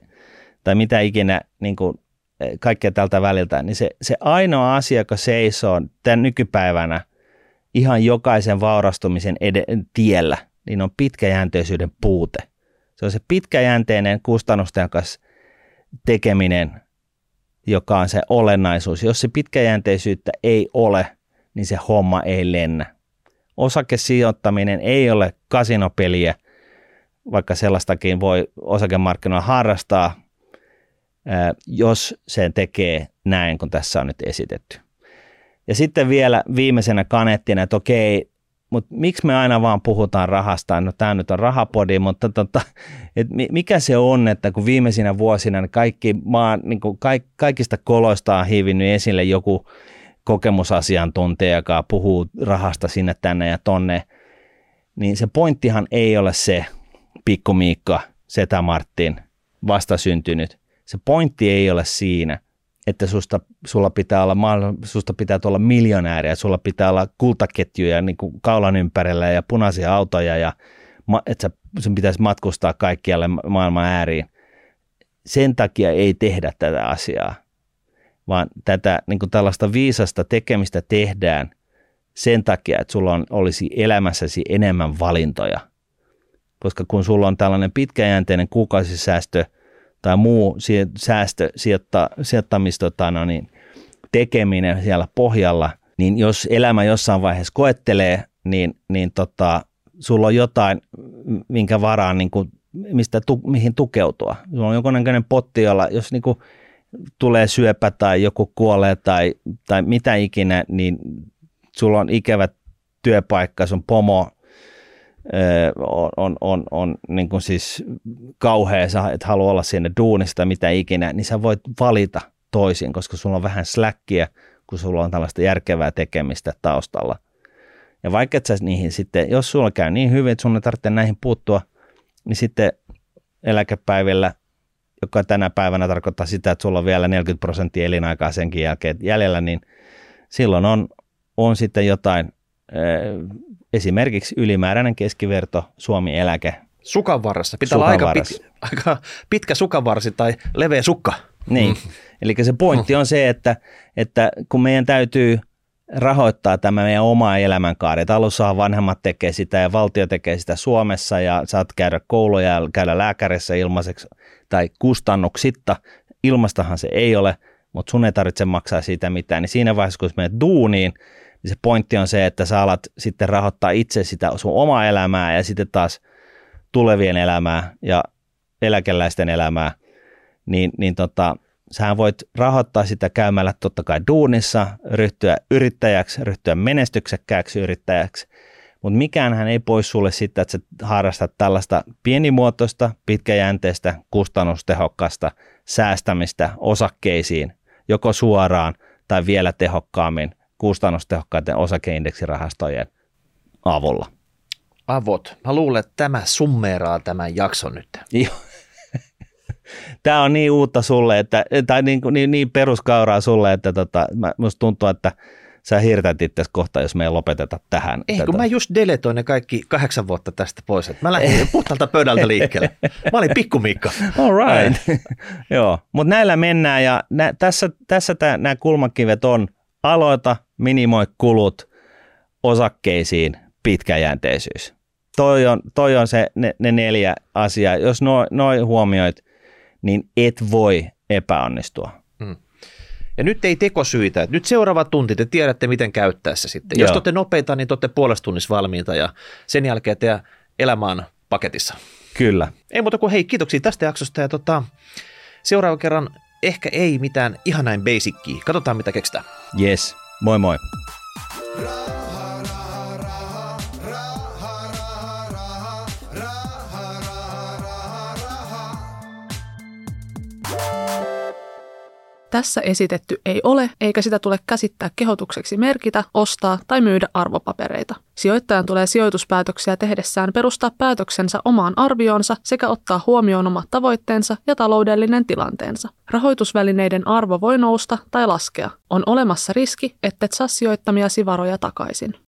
tai mitä ikinä niin kuin e, kaikkea tältä väliltä, niin se, se ainoa asia, joka seisoo tämän nykypäivänä ihan jokaisen vaurastumisen ed- tiellä, niin on pitkäjänteisyyden puute. Se on se pitkäjänteinen kustannustehokas tekeminen, joka on se olennaisuus. Jos se pitkäjänteisyyttä ei ole, niin se homma ei lennä. Osakesijoittaminen ei ole kasinopeliä, vaikka sellaistakin voi osakemarkkinoilla harrastaa, jos sen tekee näin, kun tässä on nyt esitetty. Ja sitten vielä viimeisenä kanettina, että okei, mutta miksi me aina vaan puhutaan rahasta? No tämä nyt on rahapodi, mutta tota, et mikä se on, että kun viimeisinä vuosina kaikki maan, niin kuin kaik, kaikista koloista on hiivinnyt esille joku kokemusasiantuntija, joka puhuu rahasta sinne tänne ja tonne, niin se pointtihan ei ole se Pikku Miikka, Setä Martin, vastasyntynyt. Se pointti ei ole siinä – että susta, sulla pitää olla, susta pitää olla miljonääriä, sulla pitää olla kultaketjuja niin kuin kaulan ympärillä ja punaisia autoja ja että sun pitäisi matkustaa kaikkialle maailman ääriin. Sen takia ei tehdä tätä asiaa, vaan tätä niin kuin tällaista viisasta tekemistä tehdään sen takia, että sulla on, olisi elämässäsi enemmän valintoja. Koska kun sulla on tällainen pitkäjänteinen kuukausisäästö – tai muu säästö, sijoitta, sijoittamista tota, no niin, tekeminen siellä pohjalla, niin jos elämä jossain vaiheessa koettelee, niin, niin tota, sulla on jotain, minkä varaan, niin kuin, mistä tu, mihin tukeutua. Sulla on jonkunnäköinen potti, jolla jos niin kuin, tulee syöpä tai joku kuolee tai, tai mitä ikinä, niin sulla on ikävä työpaikka, sun pomo on, on, on, on niin kuin siis kauhea, sä et halua olla siinä duunista mitä ikinä, niin sä voit valita toisin, koska sulla on vähän släkkiä, kun sulla on tällaista järkevää tekemistä taustalla. Ja vaikka et sä niihin sitten, jos sulla käy niin hyvin, että sun ei tarvitse näihin puuttua, niin sitten eläkepäivillä, joka tänä päivänä tarkoittaa sitä, että sulla on vielä 40 prosenttia elinaikaa senkin jälkeen jäljellä, niin silloin on, on sitten jotain esimerkiksi ylimääräinen keskiverto Suomi-eläke. Sukanvarressa. Pitää olla aika, pit, aika pitkä sukanvarsi tai leveä sukka. Niin, mm. eli se pointti on se, että, että kun meidän täytyy rahoittaa tämä meidän oma elämänkaari. Alussa vanhemmat tekee sitä ja valtio tekee sitä Suomessa ja saat käydä kouluja ja käydä lääkärissä ilmaiseksi tai kustannuksitta. Ilmastahan se ei ole, mutta sun ei tarvitse maksaa siitä mitään. Niin siinä vaiheessa, kun menet duuniin, se pointti on se, että sä alat sitten rahoittaa itse sitä sun omaa elämää ja sitten taas tulevien elämää ja eläkeläisten elämää, niin, niin tota, sähän voit rahoittaa sitä käymällä totta kai duunissa, ryhtyä yrittäjäksi, ryhtyä menestyksekkääksi yrittäjäksi, mutta mikään ei pois sulle sitä, että sä harrastat tällaista pienimuotoista, pitkäjänteistä, kustannustehokkaasta säästämistä osakkeisiin, joko suoraan tai vielä tehokkaammin kustannustehokkaiden osakeindeksirahastojen avulla. Avot. Mä luulen, että tämä summeeraa tämän jakson nyt. Joo. Tämä on niin uutta sulle, että, tai niin, niin, niin peruskauraa sulle, että tota, musta tuntuu, että sä hirtät itse kohta, jos me ei lopeteta tähän. Ei, kun mä just deletoin ne kaikki kahdeksan vuotta tästä pois. Että mä lähdin puhtaalta pöydältä liikkeelle. Mä olin pikkumikka. All right. Joo, mutta näillä mennään ja nä, tässä, tässä nämä kulmakivet on aloita, minimoi kulut osakkeisiin, pitkäjänteisyys. Toi on, toi on se, ne, ne neljä asiaa. Jos noin noi huomioit, niin et voi epäonnistua. Mm. Ja nyt ei tekosyitä. Nyt seuraava tunti te tiedätte, miten käyttää se sitten. Joo. Jos te olette nopeita, niin te olette puolesta tunnissa valmiita ja sen jälkeen teidän elämä on paketissa. Kyllä. Ei muuta kuin hei, kiitoksia tästä jaksosta ja tota, seuraava kerran ehkä ei mitään ihan näin basickia. Katsotaan mitä keksitään. Yes, moi moi. Tässä esitetty ei ole, eikä sitä tule käsittää kehotukseksi merkitä, ostaa tai myydä arvopapereita. Sijoittajan tulee sijoituspäätöksiä tehdessään perustaa päätöksensä omaan arvioonsa sekä ottaa huomioon omat tavoitteensa ja taloudellinen tilanteensa. Rahoitusvälineiden arvo voi nousta tai laskea. On olemassa riski, ettet saa sijoittamia varoja takaisin.